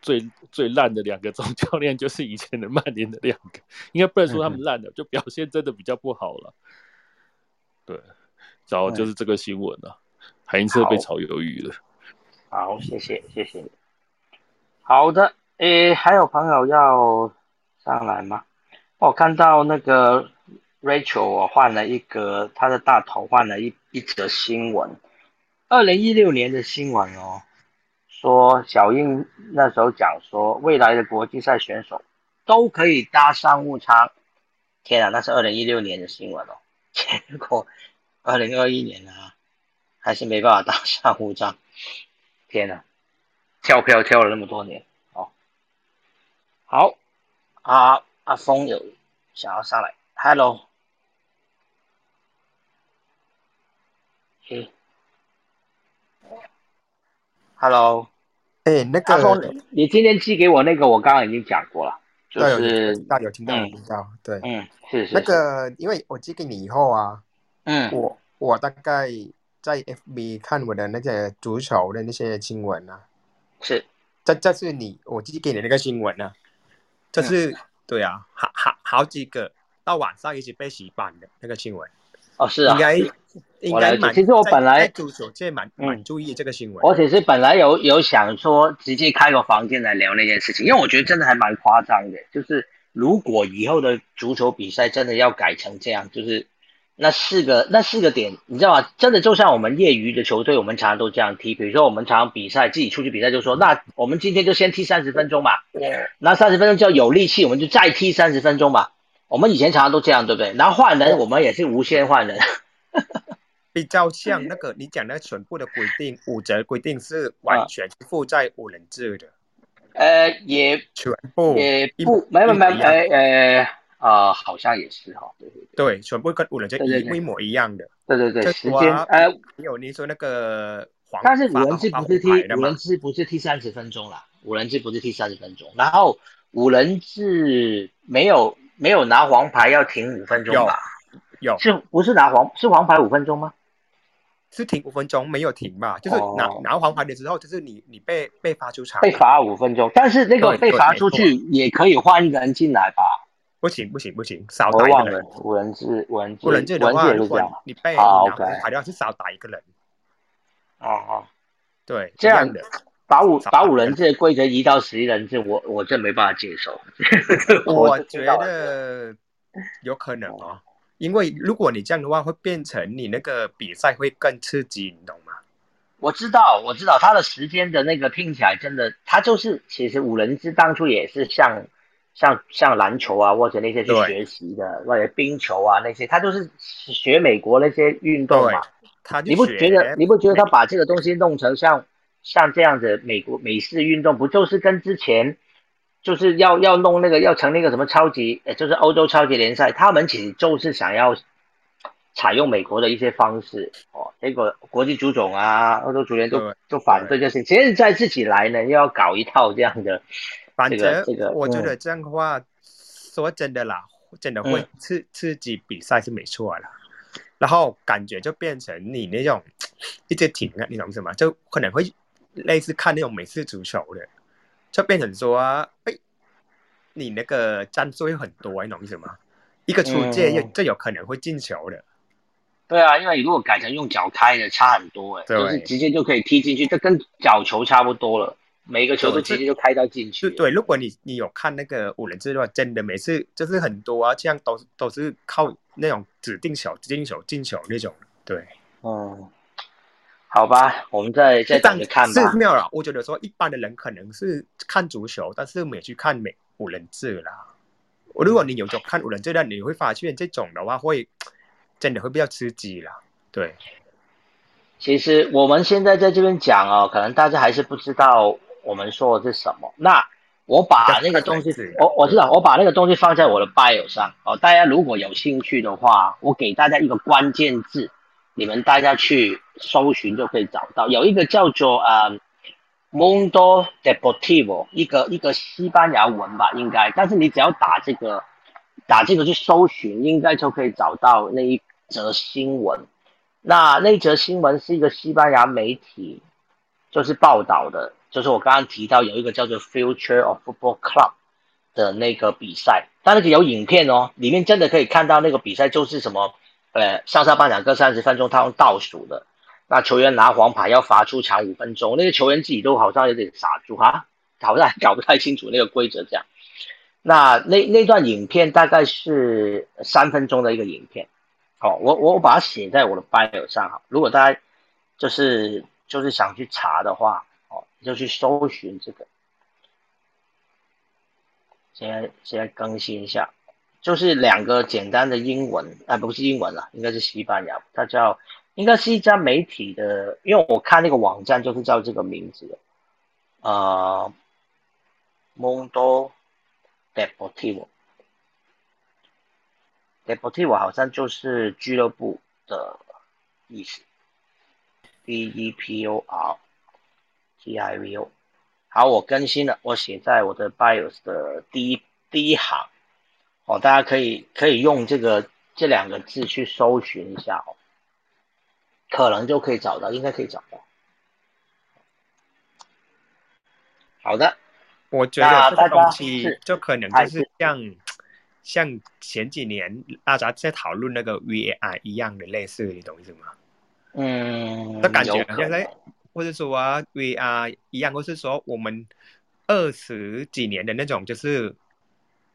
最 最烂的两个总教练 就是以前的曼联的两个，应该不能说他们烂的，就表现真的比较不好了。对，然后就是这个新闻了，海因策被炒鱿鱼了。好，谢谢谢谢。好的，诶，还有朋友要上来吗？我看到那个 Rachel，我换了一个他的大头，换了一一则新闻，二零一六年的新闻哦。说小英那时候讲说，未来的国际赛选手都可以搭商务舱。天啊，那是二零一六年的新闻哦。结果二零二一年啊，还是没办法搭商务舱。天啊，跳票跳了那么多年哦。好，阿阿峰有想要上来，Hello。Hello。哎，那个，你今天寄给我那个，我刚刚已经讲过了，就是大有听到有听到，对，嗯，是是。那个，因为我寄给你以后啊，嗯，我我大概在 FB 看我的那些足球的那些新闻啊，是，这这是你我寄给你那个新闻啊，这是对啊，好好好几个到晚上一直被洗版的那个新闻。哦，是啊，应该应该蛮。其实我本来足球界蛮蛮注意这个新闻。我只是本来有有想说直接开个房间来聊那件事情，因为我觉得真的还蛮夸张的。就是如果以后的足球比赛真的要改成这样，就是那四个那四个点，你知道吗？真的就像我们业余的球队，我们常常都这样踢。比如说我们常常比赛，自己出去比赛就说，那我们今天就先踢三十分钟吧。那三十分钟就要有力气，我们就再踢三十分钟吧。我们以前常常都这样，对不对？然后换人，我们也是无限换人，比较像那个你讲的全部的规定，五折规定是完全附在五人制的。呃，也全部也不没有没有呃呃啊，好像也是哈，对对对，全部跟五人制一模一样的。对对对，时间呃，有你说那个黄，但是五人制不是踢五人制不是踢三十分钟啦，五人制不是踢三十分钟，然后五人制没有。没有拿黄牌要停五分钟吧？有，是不是拿黄是黄牌五分钟吗？是停五分钟，没有停吧？就是拿拿黄牌的时候，就是你你被被罚出场，被罚五分钟。但是那个被罚出去也可以换一个人进来吧？不行不行不行，少打一个人。五人制五人制五人制的话，如果你被拿黄牌的话，是少打一个人。哦哦，对，这样的。把五把五人制规则移到十一人制，我我真没办法接受。我觉得有可能哦，因为如果你这样的话，会变成你那个比赛会更刺激，你懂吗？我知道，我知道，他的时间的那个听起来真的，他就是其实五人制当初也是像像像篮球啊，或者那些去学习的，或者冰球啊那些，他就是学美国那些运动嘛。他你不觉得你不觉得他把这个东西弄成像？像这样子美国美式运动，不就是跟之前就是要要弄那个要成立个什么超级，呃，就是欧洲超级联赛，他们其实就是想要采用美国的一些方式哦。结果国际足总啊，欧洲足联都都反对这些，现在自己来呢，又要搞一套这样的。反正我觉得这样的话，说真的啦，真的会刺刺激比赛是没错啦。然后感觉就变成你那种 一直停啊，你懂什么？就可能会类似看那种美式足球的，就变成说，哎，你那个战术有很多，你懂意思吗？一个出界，这有可能会进球的。对啊，因为如果改成用脚开的，差很多哎，就是直接就可以踢进去，这跟角球差不多了。每个球都直接就开到进去。对，如果你你有看那个五人制的话，真的每次就是很多啊，这样都都是靠那种指定球、指定球进球那种。对，嗯，好吧，我们再再等着看吧。是妙了，我觉得说一般的人可能是看足球，但是没去看美五人制啦。我如果你有就看五人制的，你会发现这种的话会真的会比较刺激啦。对，其实我们现在在这边讲哦，可能大家还是不知道。我们说的是什么？那我把那个东西，我我知道，我把那个东西放在我的 bio 上哦。大家如果有兴趣的话，我给大家一个关键字，你们大家去搜寻就可以找到。有一个叫做呃 Mundo Deportivo，一个一个西班牙文吧，应该。但是你只要打这个打这个去搜寻，应该就可以找到那一则新闻。那那则新闻是一个西班牙媒体就是报道的。就是我刚刚提到有一个叫做 Future of Football Club 的那个比赛，但是有影片哦，里面真的可以看到那个比赛就是什么，呃，上下半场各三十分钟，他用倒数的，那球员拿黄牌要罚出场五分钟，那个球员自己都好像有点傻住哈，好像搞不太清楚那个规则这样。那那那段影片大概是三分钟的一个影片，哦，我我我把它写在我的 bio 上哈，如果大家就是就是想去查的话。哦就去搜寻这个，现在现在更新一下，就是两个简单的英文，啊，不是英文了，应该是西班牙，它叫，应该是一家媒体的，因为我看那个网站就是叫这个名字的，呃，Mundo Deportivo，Deportivo 好像就是俱乐部的意思，D E P O R。T I V O，好，我更新了，我写在我的 bios 的第一第一行，哦，大家可以可以用这个这两个字去搜寻一下哦，可能就可以找到，应该可以找到。好的，我觉得这个东西就可能就是像像前几年大家在讨论那个 V A I 一样的类似，你懂意思吗？嗯，那感觉现在。或者说啊，VR 一样，或是说我们二十几年的那种，就是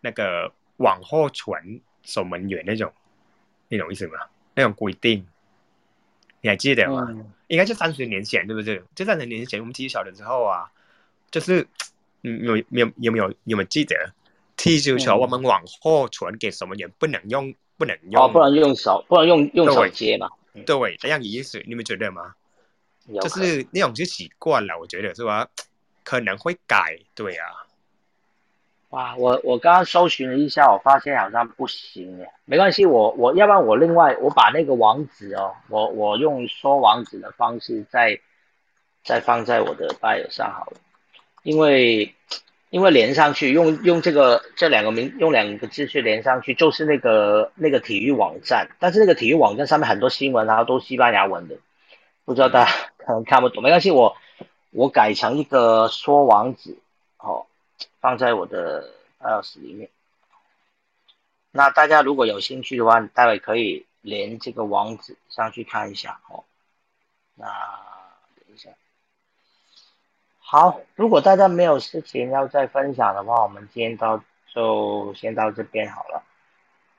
那个往后传守门员那种，你懂意思吗？那种规定，你还记得吗？应该就三十年前，对不对？就三十年前，我们踢小的时候啊，就是嗯，有有有没有有没有记得踢足球，我们往后传给守门员，不能用不能用，哦，不能用手，不能用用手接嘛？对，这样意思，你们觉得吗？就是那种就习惯了，我觉得是吧？可能会改，对呀。哇，我我刚刚搜寻了一下，我发现好像不行耶。没关系，我我要不然我另外我把那个网址哦，我我用说网址的方式再再放在我的 bio 上好了，因为因为连上去用用这个这两个名用两个字去连上去，就是那个那个体育网站，但是那个体育网站上面很多新闻然后都西班牙文的。不知道大家可 能看不懂，没关系，我我改成一个说网址，哦，放在我的 iOS 里面。那大家如果有兴趣的话，待会可以连这个网址上去看一下，哦。那等一下，好，如果大家没有事情要再分享的话，我们今天到就先到这边好了。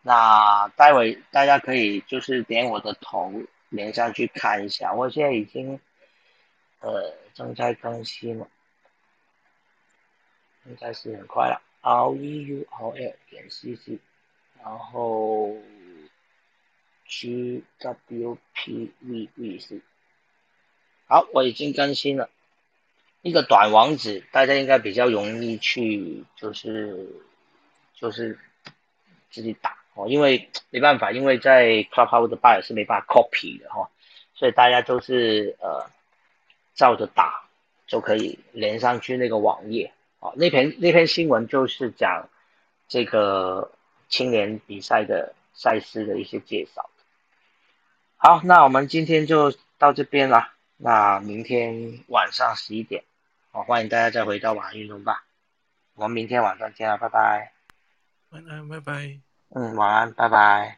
那待会大家可以就是点我的头。连上去看一下，我现在已经呃正在更新了，应该是很快了。R E U R L 点 C C，然后 G W P V V C，好，我已经更新了。一个短网址，大家应该比较容易去，就是就是自己打哦，因为没办法，因为在 Clubhouse 的 Bio 是没办法 copy 的哈，所以大家都是呃照着打就可以连上去那个网页哦。那篇那篇新闻就是讲这个青年比赛的赛事的一些介绍。好，那我们今天就到这边了，那明天晚上十一点。好，欢迎大家再回到晚安运动吧。我们明天晚上见了，拜拜。晚安，拜拜。嗯，晚安，拜拜。